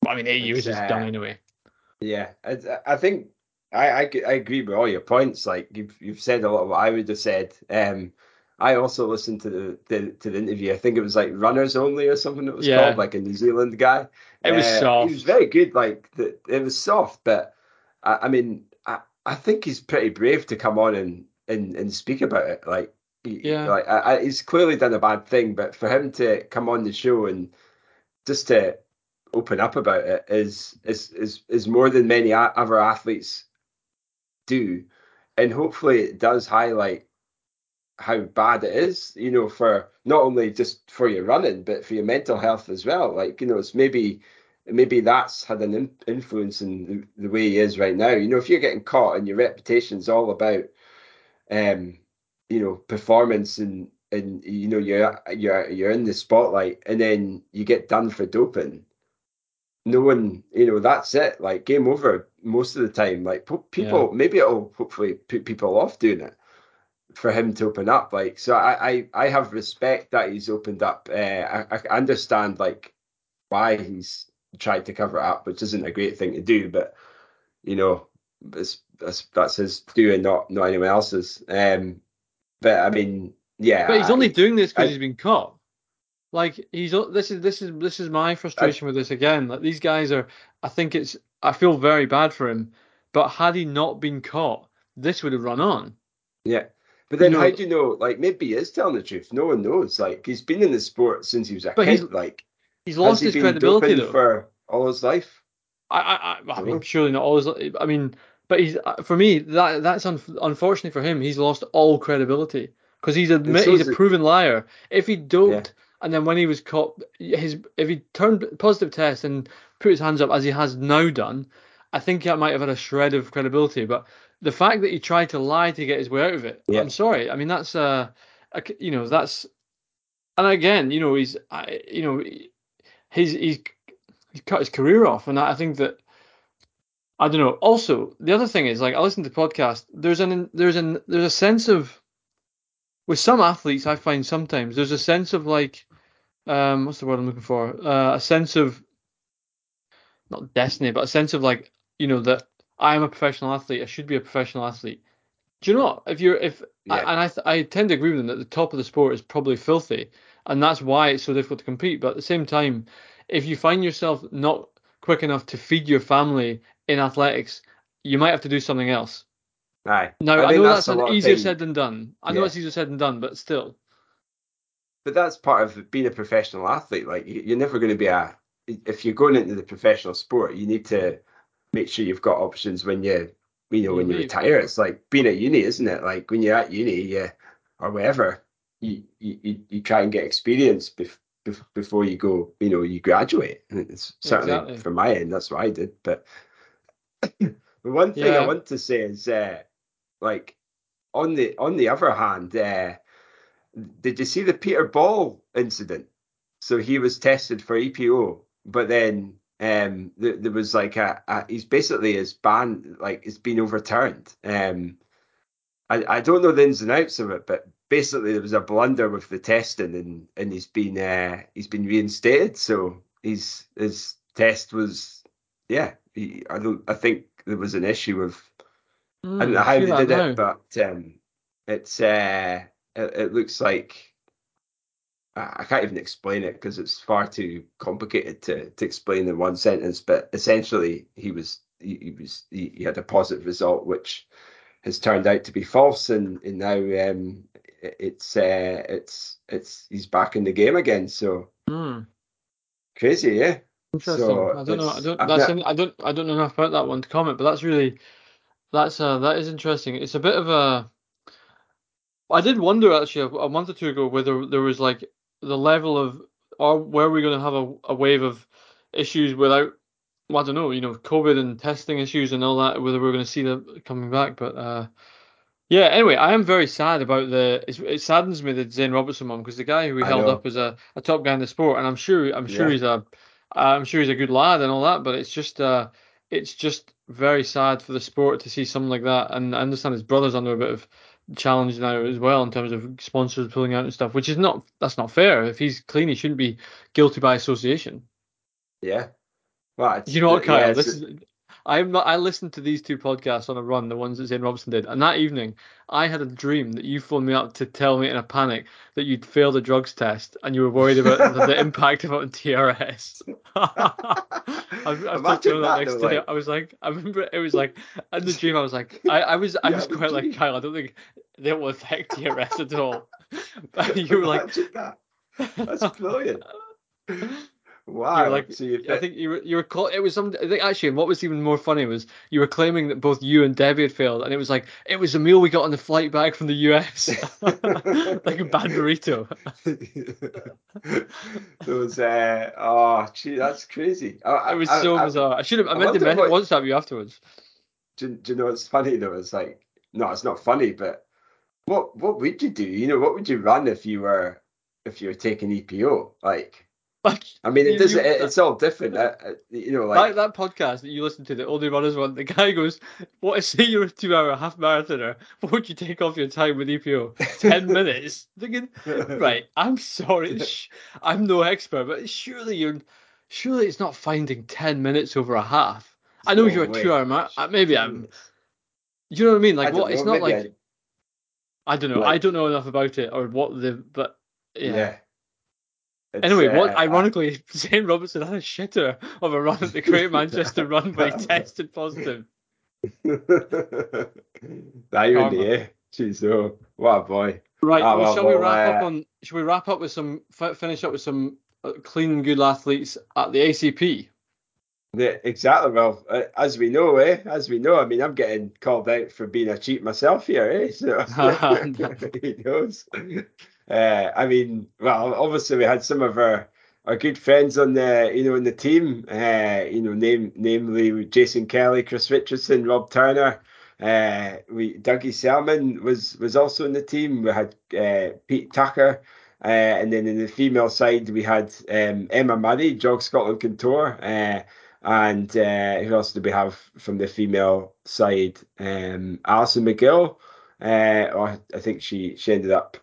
I mean, eight years uh, is done anyway. Yeah, I, I think I, I, I agree with all your points. Like you've you've said a lot of what I would have said. Um, I also listened to the, the, to the interview. I think it was like Runners Only or something it was yeah. called, like a New Zealand guy. It was uh, soft. He was very good. Like the, it was soft, but I, I mean, I, I think he's pretty brave to come on and and, and speak about it. Like yeah, like I, I, he's clearly done a bad thing, but for him to come on the show and just to open up about it is is is is more than many other athletes do, and hopefully it does highlight how bad it is. You know, for not only just for your running, but for your mental health as well. Like you know, it's maybe maybe that's had an influence in the, the way he is right now. You know, if you're getting caught and your reputation's all about, um, you know, performance and and you know you're you're you're in the spotlight and then you get done for doping no one, you know, that's it. Like game over most of the time. Like people, yeah. maybe it'll hopefully put people off doing it for him to open up. Like so, I I, I have respect that he's opened up. Uh, I, I understand like why he's tried to cover it up, which isn't a great thing to do, but you know, it's, that's that's his doing, not not anyone else's. Um, but I mean, yeah. But he's only doing this because he's been caught. Like he's this is this is this is my frustration I, with this again. Like these guys are. I think it's. I feel very bad for him. But had he not been caught, this would have run on. Yeah. But then know, how do you know? Like maybe he is telling the truth. No one knows. Like he's been in the sport since he was a kid. He's, like he's lost he his credibility though. for all his life. I I, I, I mean surely not all his. I mean, but he's uh, for me that that's un, unfortunately for him. He's lost all credibility because he's admit so he's a proven liar. If he don't. Yeah and then when he was caught, his if he turned positive test and put his hands up as he has now done, I think that might have had a shred of credibility. But the fact that he tried to lie to get his way out of it, yeah. I'm sorry. I mean, that's uh, you know, that's, and again, you know, he's, you know, he's he's he's cut his career off, and I think that. I don't know. Also, the other thing is, like, I listen to the podcast. There's an there's an there's a sense of with some athletes. I find sometimes there's a sense of like um, what's the word I'm looking for? Uh, a sense of not destiny, but a sense of like, you know, that I am a professional athlete. I should be a professional athlete. Do you know what? If you're, if, yeah. I, and I, th- I tend to agree with them that the top of the sport is probably filthy, and that's why it's so difficult to compete. But at the same time, if you find yourself not quick enough to feed your family in athletics, you might have to do something else. Aye. Now I, I know that's, that's easier said than done. I yeah. know it's easier said than done, but still but that's part of being a professional athlete. Like you're never going to be a if you're going into the professional sport, you need to make sure you've got options when you you know when you retire. It's like being at uni, isn't it? Like when you're at uni, yeah, or wherever, you you you try and get experience bef- bef- before you go. You know, you graduate. And it's certainly exactly. from my end, that's what I did. But the one thing yeah. I want to say is, uh, like on the on the other hand, uh, did you see the Peter Bol incident? So he was tested for EPO, but then um, there, there was like a, a, he's basically his ban like it's been overturned. Um, I, I don't know the ins and outs of it, but basically there was a blunder with the testing, and and he's been uh, he's been reinstated. So his his test was yeah. He, I don't. I think there was an issue with. Mm, I don't know how they did now. it, but um, it's uh, it, it looks like I can't even explain it because it's far too complicated to, to explain in one sentence. But essentially, he was he, he was he, he had a positive result, which has turned out to be false, and, and now um, it- it's uh, it's it's he's back in the game again. So Mm, crazy, yeah. interesting. So I don't know. I don't. That's. in- I don't. I don't know enough about that one to comment. But that's really. That's uh. That is interesting. It's a bit of a. I did wonder actually a month or two ago whether there was like the level of or were we're going to have a, a wave of issues without well, I don't know, you know, COVID and testing issues and all that, whether we're going to see them coming back. But uh, yeah, anyway, I am very sad about the. It's, it saddens me that Zane Robertson one because the guy who we I held know. up as a, a top guy in the sport, and I'm sure I'm sure Yeah. he's a I'm sure he's a good lad and all that, but it's just uh it's just very sad for the sport to see something like that. And I understand his brother's under a bit of challenge now as well in terms of sponsors pulling out and stuff, which is not that's not fair. If he's clean, he shouldn't be guilty by association. yeah. Well, You know what, Kyle? it's- This is I'm not. I listened to these two podcasts on a run, the ones that Zane Robinson did, and that evening I had a dream that you phoned me up to tell me in a panic that you'd failed a drugs test and you were worried about the, the impact of it on TRS. I've, I've Imagine talked to him that that, next day. like- I was like, I remember it was like in the dream. I was like, I, I was, I Yeah, was quite like. Kyle. I don't think they will affect TRS at all. But you were like, that. That's brilliant. Wow. Like, so you I think you were you were call, it was some I think actually what was even more funny was you were claiming that both you and Debbie had failed and it was like it was a meal we got on the flight back from the US like a bad burrito. Those, uh, oh, gee, that's crazy. I, It was I- so I- bizarre. I should have I meant to wonder men- what- WhatsApp you afterwards. do, do you know what's funny though? It's like, no, it's not funny, but what what would you do? You know, what would you run if you were if you were taking EPO? Like, Like I mean, it does. you- It, it's all different. Uh, uh, you know, like that, that podcast that you listen to, the Only Runners one, the guy goes, "What if say you're a two-hour half marathoner? What would you take off your time with EPO? Ten minutes?" Thinking, right? I'm sorry, sh- I'm no expert, but surely you're, surely it's not finding ten minutes over a half. I know No you're a two-hour mar- uh, Maybe I'm. You know what I mean? Like don't what? It's not like I don't know. like- I don't know enough about it or what the but yeah. yeah. It's, Anyway, what uh, ironically, Zane Robertson had a shitter of a run at the Great Manchester Run, but he tested positive. that Karma. eh? Jeez, oh, what a boy. Right. Ah, well, well, shall we well, wrap up uh, on? Shall we wrap up with some? Finish up with some uh, clean, and good athletes at the ACP. Yeah, exactly. Well, uh, as we know, eh? As we know, I mean, I'm getting called out for being a cheat myself here, eh? So he knows. Uh, I mean, well, obviously we had some of our our good friends on the, you know, in the team. Uh, you know, name namely Jason Kelly, Chris Richardson, Rob Turner. Uh, we Dougie Selman was was also in the team. We had uh, Pete Tucker. Uh, and then in the female side, we had um, Emma Murray, Jog Scotland Contour. Uh, and uh, who else did we have from the female side? Um, Alison McGill. Uh, or I think she she ended up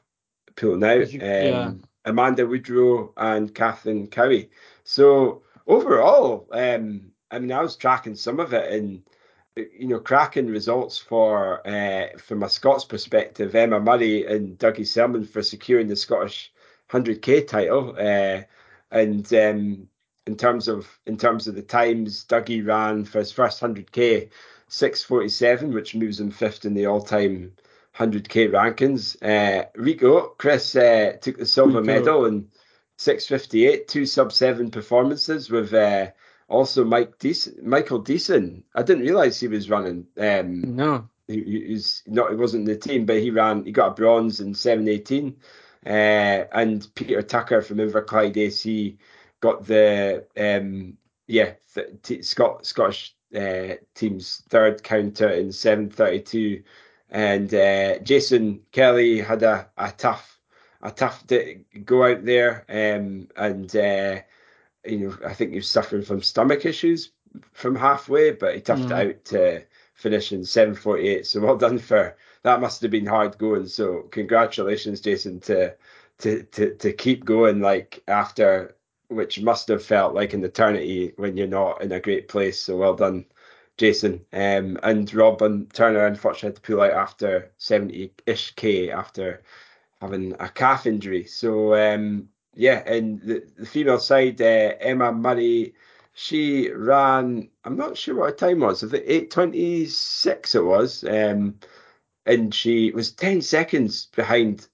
out. Did you- yeah. Um, Amanda Woodrow and Kathleen Cowie. So overall, um, I mean, I was tracking some of it, and you know, cracking results for uh, from a Scots perspective. Emma Murray and Dougie Selman for securing the Scottish 100k title, uh, and um, in terms of in terms of the times, Dougie ran for his first 100k 647, which moves him fifth in the all-time 100k rankings. Uh, Rico Chris uh, took the silver Rico. medal in 658, two sub seven performances with uh, also Mike Deason, Michael Deason. I didn't realize he was running. Um, No. he, he- he's not he wasn't in the team, but he ran. He got a bronze in seven eighteen, uh, and Peter Tucker from Inverclyde AC got the um yeah th- t- Scot- Scottish uh, team's third counter in seven thirty two, and uh, Jason Kelly had a, a tough a tough day, go out there um and uh, you know I think he was suffering from stomach issues from halfway, but he toughed Mm. out to finish in 7:48. So well done for that. Must have been hard going. So congratulations, Jason, to to to to keep going like after which must have felt like an eternity when you're not in a great place. So well done, Jason. Um, and Rob and Turner unfortunately had to pull out after 70-ish k after having a calf injury. So um, yeah, and the, the female side, uh, Emma Murray, she ran. I'm not sure what her time was. I think 8:26 it was. Um, and she was 10 seconds behind.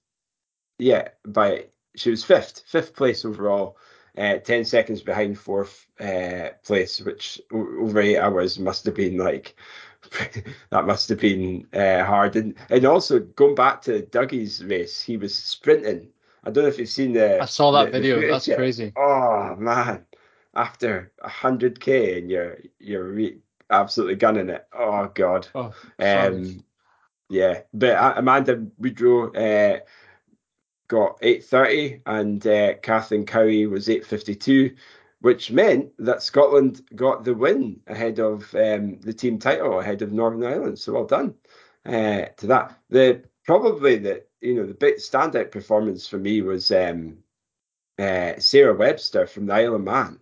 Yeah, by she was fifth, fifth place overall. Uh, 10 seconds behind fourth uh, place, which over eight hours must have been like that must have been uh, hard. And and also going back to Dougie's race, he was sprinting. I don't know if you've seen the. I saw that the- the video. footage That's yet. crazy. Oh man, after hundred k and you're you're re- absolutely gunning it. Oh god. Oh. Um, yeah, but uh, Amanda Woodrow uh, got 8.30 and uh, Kathleen Cowie was 8.52, which meant that Scotland got the win ahead of um, the team title, ahead of Northern Ireland. So well done uh, to that. The Probably the, you know, the big standout performance for me was um, uh, Sarah Webster from the Isle of Man.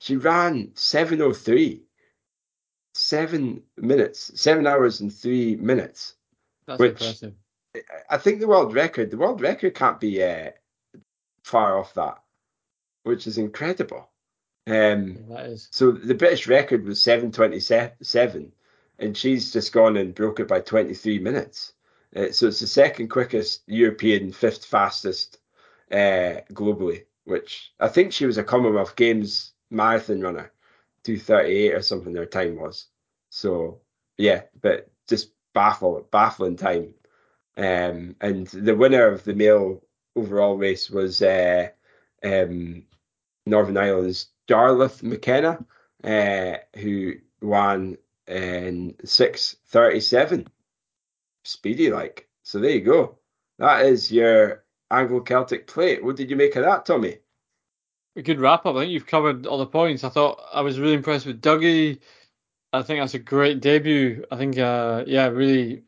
She ran 7.03, seven minutes, seven hours and three minutes. That's which- impressive. I think the world record, the world record can't be uh, far off that, which is incredible. Um, that is. so the British record was 7:27, and she's just gone and broke it by 23 minutes. Uh, so it's the second quickest European, fifth fastest uh, globally, which I think she was a Commonwealth Games marathon runner, 2:38 or something. Their time was. So yeah, but just baffle, baffling time. Um, and the winner of the male overall race was uh, um, Northern Ireland's Darlith McKenna, uh, who won in 6.37. Speedy like. So there you go. That is your Anglo Celtic plate. What did you make of that, Tommy? A good wrap up. I think you've covered all the points. I thought I was really impressed with Dougie. I think that's a great debut. I think, uh, yeah, really,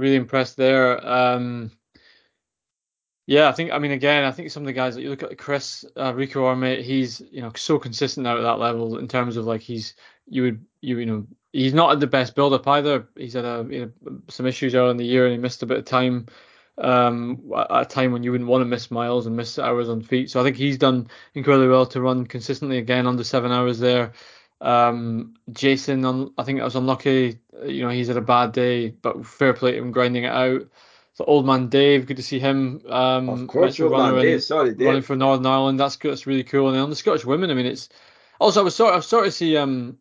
really impressed there. Um, yeah, I think. I mean, again, I think some of the guys that you look at, Chris uh, Rico Armate, he's you know so consistent now at that level in terms of like he's you would you you know he's not at the best build up either. He's had a you know some issues early in the year and he missed a bit of time um, at a time when you wouldn't want to miss miles and miss hours on feet. So I think he's done incredibly well to run consistently again under seven hours there. Um, Jason, un- I think that was unlucky. You know, he's had a bad day, but fair play to him grinding it out. The old man Dave, good to see him. Um, of course, old man in- Dave. Sorry, running for Northern Ireland. That's good. That's really cool. And then on the Scottish women, I mean, it's also I was sorry. I was sorry to see. Um,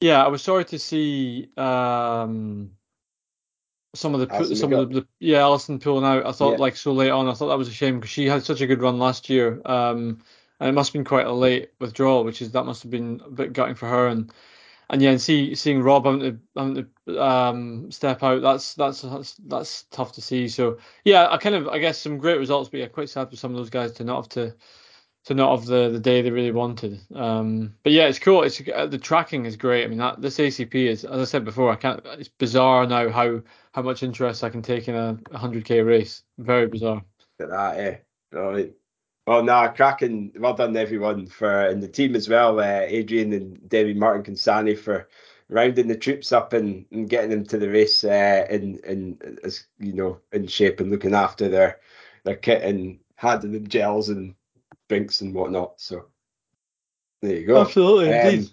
yeah, I was sorry to see. Um, some of the some of the, the yeah Alison pulling out. I thought Yeah. like so late on. I thought that was a shame because she had such a good run last year. Um, and it must have been quite a late withdrawal, which is that must have been a bit gutting for her. And and yeah, and see seeing Rob having to having to um step out. That's that's that's that's tough to see. So yeah, I kind of I guess some great results, but yeah, quite sad for some of those guys to not have to to not have the, the day they really wanted. Um, but yeah, it's cool. It's uh, the tracking is great. I mean, that this ACP is, as I said before, I can't. It's bizarre now how how much interest I can take in a 100k race. Very bizarre. Look at that, eh? Brilliant. Well, nah, cracking. Well done, everyone, for and the team as well. Uh, Adrian and Debbie Martin Consani for rounding the troops up and, and getting them to the race uh, in in as you know in shape and looking after their their kit and handing them gels and drinks and whatnot. So there you go. Absolutely, Um,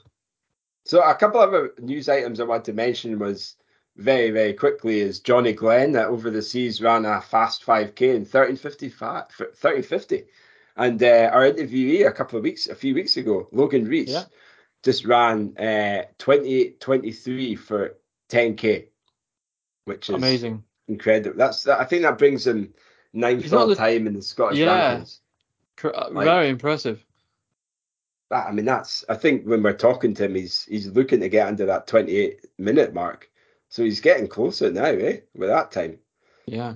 so a couple of other news items I want to mention was very, very quickly is Johnny Glenn that over the seas ran a fast 5k in 1355 1350. And uh, our interviewee a couple of weeks, a few weeks ago, Logan Rees, Yeah. just ran uh, 28.23 for 10k, which is Amazing. incredible. That's I think that brings him ninth all the- time in the Scottish Yeah. rankings. Uh, Like- Very impressive. that I mean that's I think when we're talking to him he's he's looking to get under that 28 minute mark so he's getting closer now eh with that time Yeah.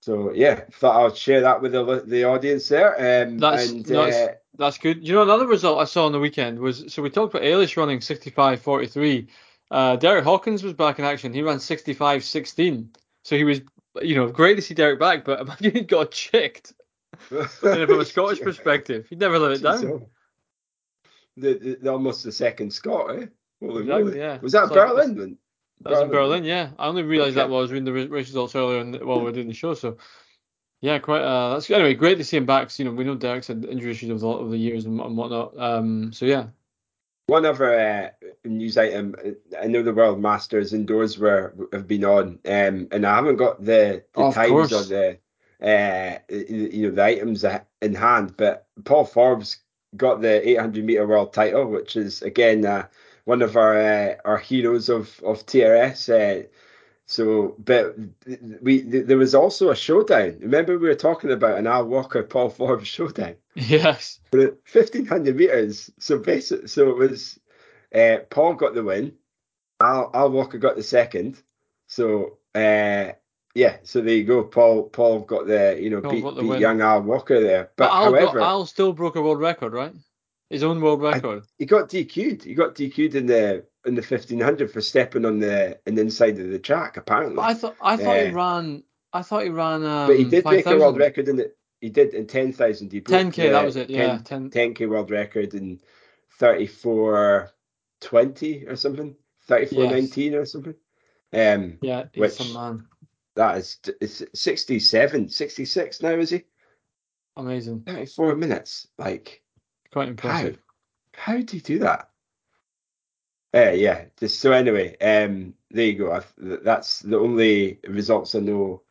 So yeah thought I'd share that with the the audience there um That's- and that's- uh, That's good. You know, another result I saw on the weekend was so we talked about Eilish running 65.43. Uh, Derek Hawkins was back in action. He ran 65.16. So he was, you know, great to see Derek back, but imagine he got chicked. from a Scottish perspective, he'd never let it down. So, the, the, almost the second Scot, eh? Holy exactly, yeah. Was that it's Berlin? That was in Berlin, yeah. I only realised okay. that while I was reading the race results earlier the, while we were doing the show. So, yeah, quite. Uh, that's anyway. Great to see him back. You know, we know Derek's had injury issues over the, over the years and, and whatnot. Um, so yeah. One other uh, news item. I know the World Masters indoors were have been on, um, and I haven't got the, the oh, times or the uh, you know the items in hand. But Paul Forbes got the 800 meter world title, which is again uh, one of our uh, our heroes of of TRS. Uh, so, but we there was also a showdown. Remember we were talking about an Al Walker Paul Forbes showdown. Yes. But 1500 meters. So basically, so it was uh, Paul got the win. Al Al Walker got the second. So uh, yeah, so there you go. Paul Paul got the you know beat, the beat young Al Walker there. But, but Al, however, Al still broke a world record, right? His own world record. I, he got DQ'd. He got DQ'd in the in the fifteen hundred for stepping on the the inside of the track. Apparently, but I thought I thought uh, he ran. I thought he ran. Um, but he did 5, make 000. a world record in it. He did in ten thousand. He ten k. That was it. Yeah, 10 k world record in thirty four twenty or something. Thirty four nineteen or something. Um, yeah, which, some man. That is it's 67, 66 now, is he? Amazing. 34 minutes. Like, quite impressive. How, how do you do that? Uh, yeah, just so anyway, um, there you go. I, that's the only results I know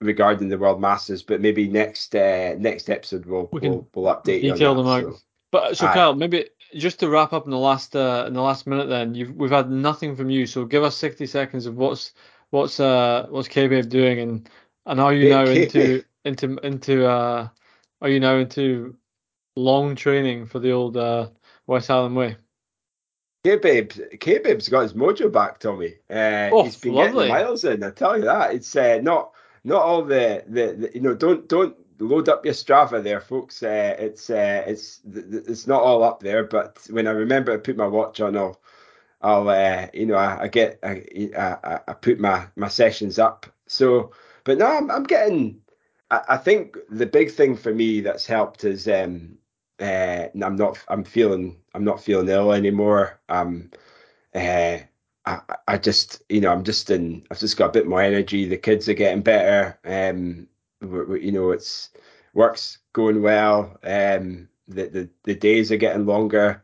regarding the World Masters. But maybe next uh, next episode we'll we we'll, we'll update you. detail them out. So. But so Kyle, maybe just to wrap up in the last uh, in the last minute, then you've we've had nothing from you. So give us sixty seconds of what's what's uh what's K-Babe doing and and are you now into into into uh are you now into long training for the old uh West Highland Way? K-Babe, K-Babe's got his mojo back, Tommy. Uh, oh, he's been lovely. getting miles in. I tell you that. It's uh, not not all the, the, the you know don't don't load up your Strava there, folks. Uh, it's uh, it's it's not all up there, but when I remember to put my watch on, I'll I'll uh, you know I, I get I, I, I put my my sessions up. So, but no, I'm, I'm getting. I, I think the big thing for me that's helped is um uh, I'm not I'm feeling I'm not feeling ill anymore. Um, uh, I I just you know I'm just in I've just got a bit more energy. The kids are getting better. Um, we, we, you know it's work's going well. Um, the the the days are getting longer.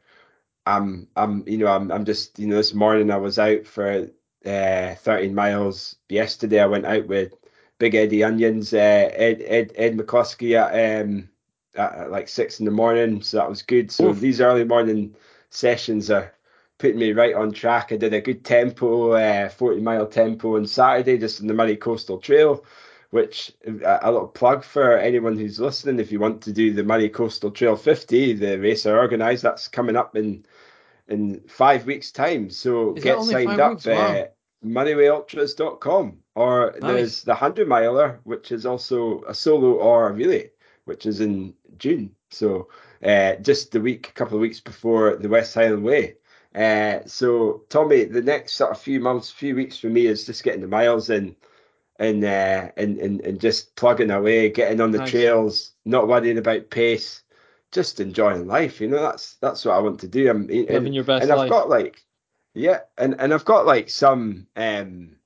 I'm I'm you know I'm I'm just you know this morning I was out for uh 13 miles. Yesterday I went out with Big Eddie Onions, uh, Ed Ed Ed McCluskey at um at, like six in the morning, so that was good. So Oof. these early morning sessions are putting me right on track. I did a good tempo, uh, 40 mile tempo on Saturday, just on the Moray Coastal Trail which a little plug for anyone who's listening. If you want to do the Moray Coastal Trail 50, the race I organised, that's coming up in in five weeks' time. So Is get signed up at moraywayultras.com. Or nice. there's the 100 miler, which is also a solo or a relay, which is in June. So uh, just the week, a couple of weeks before the West Highland Way. Uh, so Tommy, the next sort of few months, few weeks for me is just getting the miles in and uh, and, and and just plugging away, getting on the nice. trails, not worrying about pace, just enjoying life. You know, that's that's what I want to do. I'm living and, your best and I've got like, yeah, and and I've got like some um,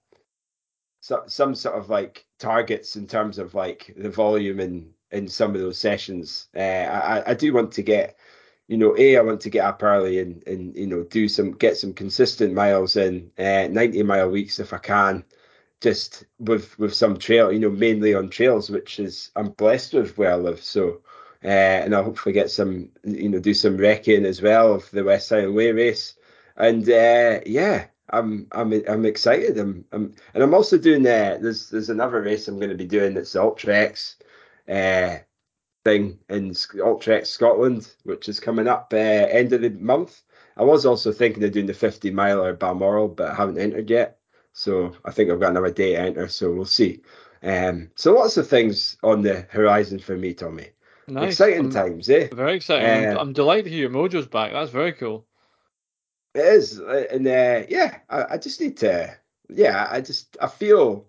so, some sort of like targets in terms of like the volume in in some of those sessions. Uh, I I do want to get. You know, a I want to get up early and, and you know do some get some consistent miles in, uh, ninety mile weeks if I can, just with with some trail, you know, mainly on trails, which is I'm blessed with where I live. So uh, and I'll hopefully get some, you know, do some wrecking as well of the West Highland Way race. And uh, yeah, I'm I'm I'm excited. I'm, I'm and I'm also doing uh, there's there's another race I'm going to be doing that's the X uh, thing in Ultra X Scotland, which is coming up uh, end of the month. I was also thinking of doing the 50 mile or Balmoral, but I haven't entered yet. So I think I've got another day to enter. So we'll see. Um, so lots of things on the horizon for me, Tommy. Nice. exciting I'm times, eh? very exciting. I'm, Uh, I'm delighted to hear your mojo's back. That's very cool. It is, uh, and uh, yeah, I, I just need to, yeah, I just I feel,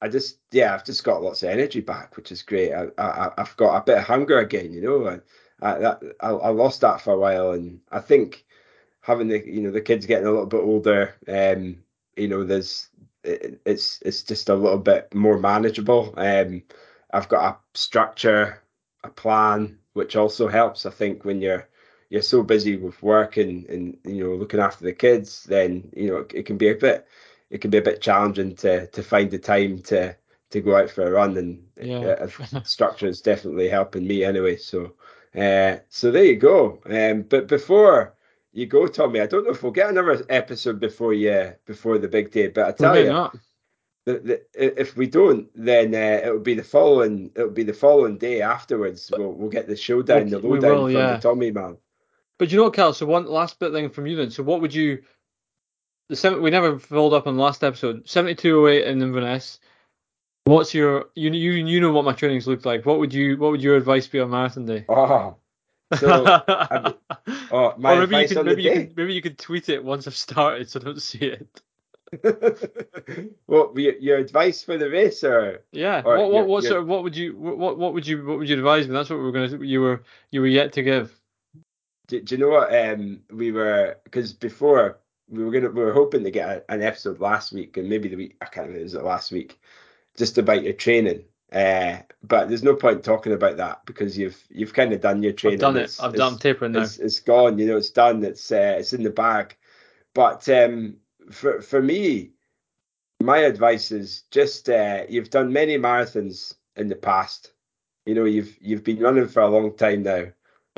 I just yeah, I've just got lots of energy back, which is great. I, I I've got a bit of hunger again, you know. I, I that I, I lost that for a while, and I think having the you know the kids getting a little bit older, um, you know, there's it, it's it's just a little bit more manageable. Um, I've got a structure, a plan, which also helps. I think when you're you're so busy with work and and you know looking after the kids, then you know it, it can be a bit it can be a bit challenging to to find the time to to go out for a run. And Yeah. uh, structure is definitely helping me anyway. So uh, so there you go. Um, but before you go, Tommy, I don't know if we'll get another episode before you before the big day, but I tell may you not. the, the, if we don't, then uh, it'll be the following. It'll be the following day afterwards. We'll we'll get the showdown, the We- we lowdown will, from yeah. the Tommy man. But you know what, Cal? So one last bit thing from you then. So what would you? The seven, we never followed up on the last episode. Seventy-two oh eight in Inverness. What's your you you you know what my trainings looked like? What would you what would your advice be on marathon day? Oh, so I- oh, my or maybe you could on maybe the you day. could maybe you could tweet it once I've started so I don't see it. what your, your advice for the race, or Yeah. Or what what what your- sort of what would you what what would you what would you advise me? That's what we were gonna you were you were yet to give. do, do you know what? Um, we were because before we were gonna we were hoping to get a, an episode last week and maybe the week I can't remember, was it last week, just about your training. Uh, but there's no point talking about that because you've you've kind of done your training. I've done it. It's, I've it's, done tapering now. It's, it's gone. You know, it's done. It's uh, it's in the bag. But um, for for me, my advice is just uh, you've done many marathons in the past. You know, you've you've been running for a long time now.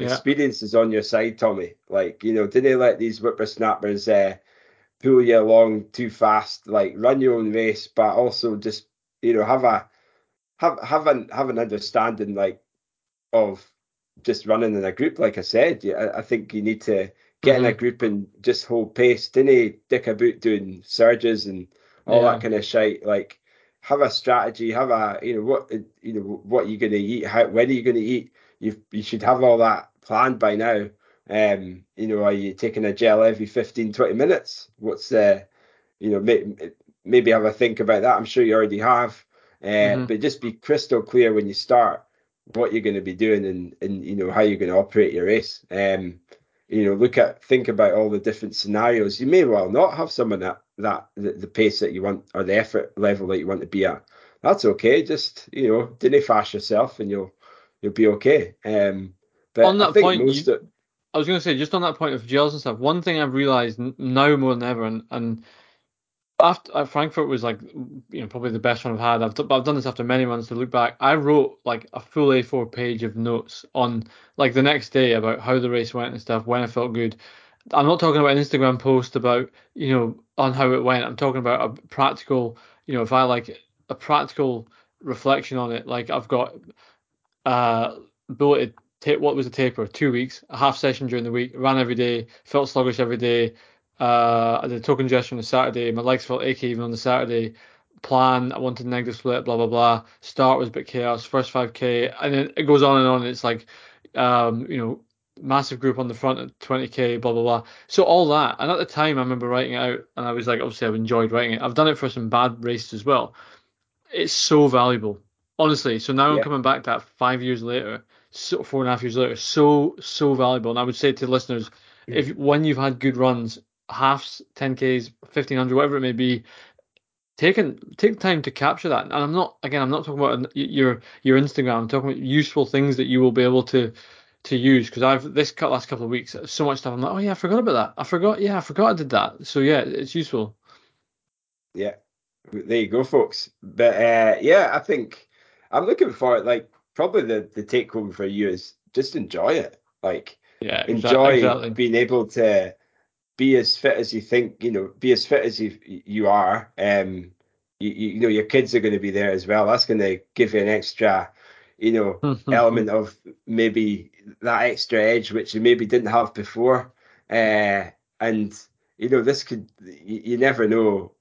Yeah. Experience is on your side, Tommy. Like you know, didn't let these whippersnappers uh, pull you along too fast. Like run your own race, but also just you know have a have have an have an understanding like of just running in a group. Like I said, yeah, I, I think you need to get in a Mhm. group and just hold pace. Didn't dick about doing surges and all Yeah. that kind of shit. Like have a strategy, have a you know what you know what you're gonna eat, how when are you gonna eat. You you should have all that planned by now. Um, you know, are you taking a gel every 15, 20 minutes? What's uh, you know, may, maybe have a think about that. I'm sure you already have. Uh, Mhm. But just be crystal clear when you start what you're going to be doing and, and you know how you're going to operate your race. Um, you know, look at think about all the different scenarios. You may well not have someone at that the, the pace that you want or the effort level that you want to be at. That's okay. Just you know, didn't fash yourself and you'll you'll be okay. Um, but On I that point, you- of, I was going to say, just on that point of gels and stuff, one thing I've realized now more than ever, and, and after Frankfurt was like, you know, probably the best one I've had. I've, I've done this after many months to look back. I wrote like a full A4 page of notes on like the next day about how the race went and stuff, when I felt good. I'm not talking about an Instagram post about, you know, on how it went. I'm talking about a practical, you know, if I like a practical reflection on it. Like I've got uh bulleted ta- what was the taper two weeks. A half session during the week. Ran every day. Felt sluggish every day. Uh I did a toe congestion on the Saturday. My legs felt achy even on the Saturday. Plan I wanted negative split blah blah blah. Start was a bit chaos. First 5k and then it goes on and on. It's like um you know massive group on the front at 20k blah blah blah. So all that. And at the time I remember writing it out and I was like obviously I've enjoyed writing it. I've done it for some bad races as well. It's so valuable. Honestly. So now Yeah. i'm coming back to that five years later so four and a half years later so so valuable. And i would say to listeners if when you've had good runs halves 10ks 1500 whatever it may be take an, take time to capture that. And i'm not again i'm not talking about an- your your instagram. I'm talking about useful things that you will be able to to use. Because i've this cut last couple of weeks so much stuff i'm like oh yeah i forgot about that. I forgot yeah i forgot i did that. So yeah it's useful. Yeah, there you go, folks. But uh, yeah, I think I'm looking for it. Like probably the the take home for you is just enjoy it. Like yeah enjoy exactly being able to be as fit as you think. You know, be as fit as you you are. Um, you, you, know your kids are going to be there as well. That's going to give you an extra, you know, element of maybe that extra edge which you maybe didn't have before. Uh, and you know, this could you, you never know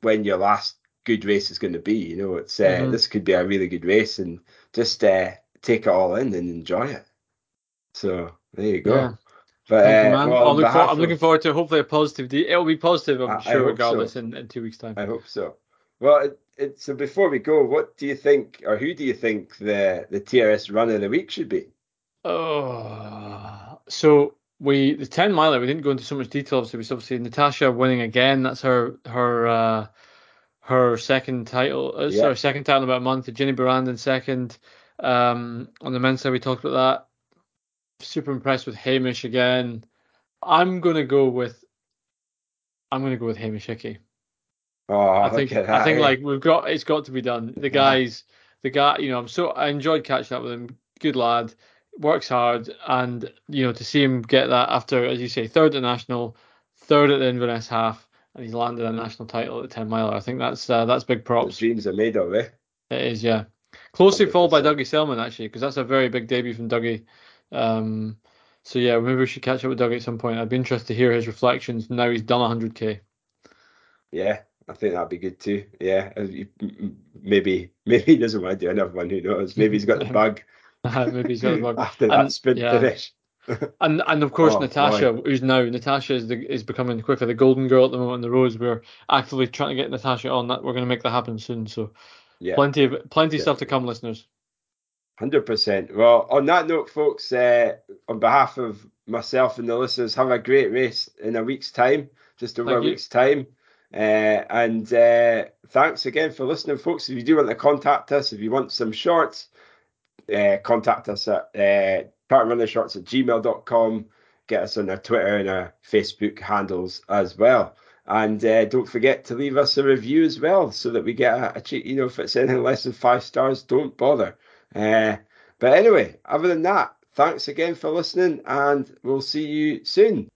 when your last good race is going to be. You know, it's uh, Mhm. this could be a really good race, and just uh, take it all in and enjoy it. So there you go. Yeah. But you, uh, well, look for, I'm looking forward to hopefully a positive. De- it'll be positive, I'm I- I sure, so. regardless, in, in two weeks' time. I hope so. Well, it, it, so before we go, what do you think, or who do you think the the TRS run of the week should be? Oh, so we the ten miler. We didn't go into so much detail. So we obviously Natasha winning again. That's her her uh, her second title. Uh, Yeah. Sorry, second title in about a month. Jenny Brandon second. Um, on the men's side, we talked about that. Super impressed with Hamish again. I'm gonna go with. I'm gonna go with Hamish Hickey. Oh, I think look at I think that, eh? like we've got it's got to be done. The guys, the guy, you know, I'm so I enjoyed catching up with him. Good lad, works hard, and you know to see him get that after, as you say, third at national, third at the Inverness half, and he's landed a national title at the ten miler. I think that's uh, that's big the props. dreams are made of, eh? It is, yeah. Closely followed by 100%. Dougie Selman actually, because that's a very big debut from Dougie. Um, so yeah, maybe we should catch up with Dougie at some point. I'd be interested to hear his reflections now he's done 100k. Yeah, I think that'd be good too. Yeah, uh, you- m- m- maybe maybe he doesn't want to do another one. Who knows? Maybe he's got the bug maybe he's got the bug. after that And- sprint yeah. finish. And and of course Oh, Natasha, who's now Natasha is the, is becoming quicker the golden girl at the moment on the roads. We're actively trying to get Natasha on that. We're going to make that happen soon. So Yeah. plenty of plenty of stuff to come, listeners. Hundred percent. Well, on that note, folks, uh, on behalf of myself and the listeners, have a great race in a week's time, just over Thank a you. week's time. Uh, and uh, thanks again for listening, folks. If you do want to contact us, if you want some shorts, uh, contact us at shorts at gmail.com. Get us on our Twitter and our Facebook handles as well. And uh, don't forget to leave us a review as well, so that we get a, a cheat. You know, if it's anything less than five stars, don't bother. Uh, but anyway, other than that, thanks again for listening, and we'll see you soon.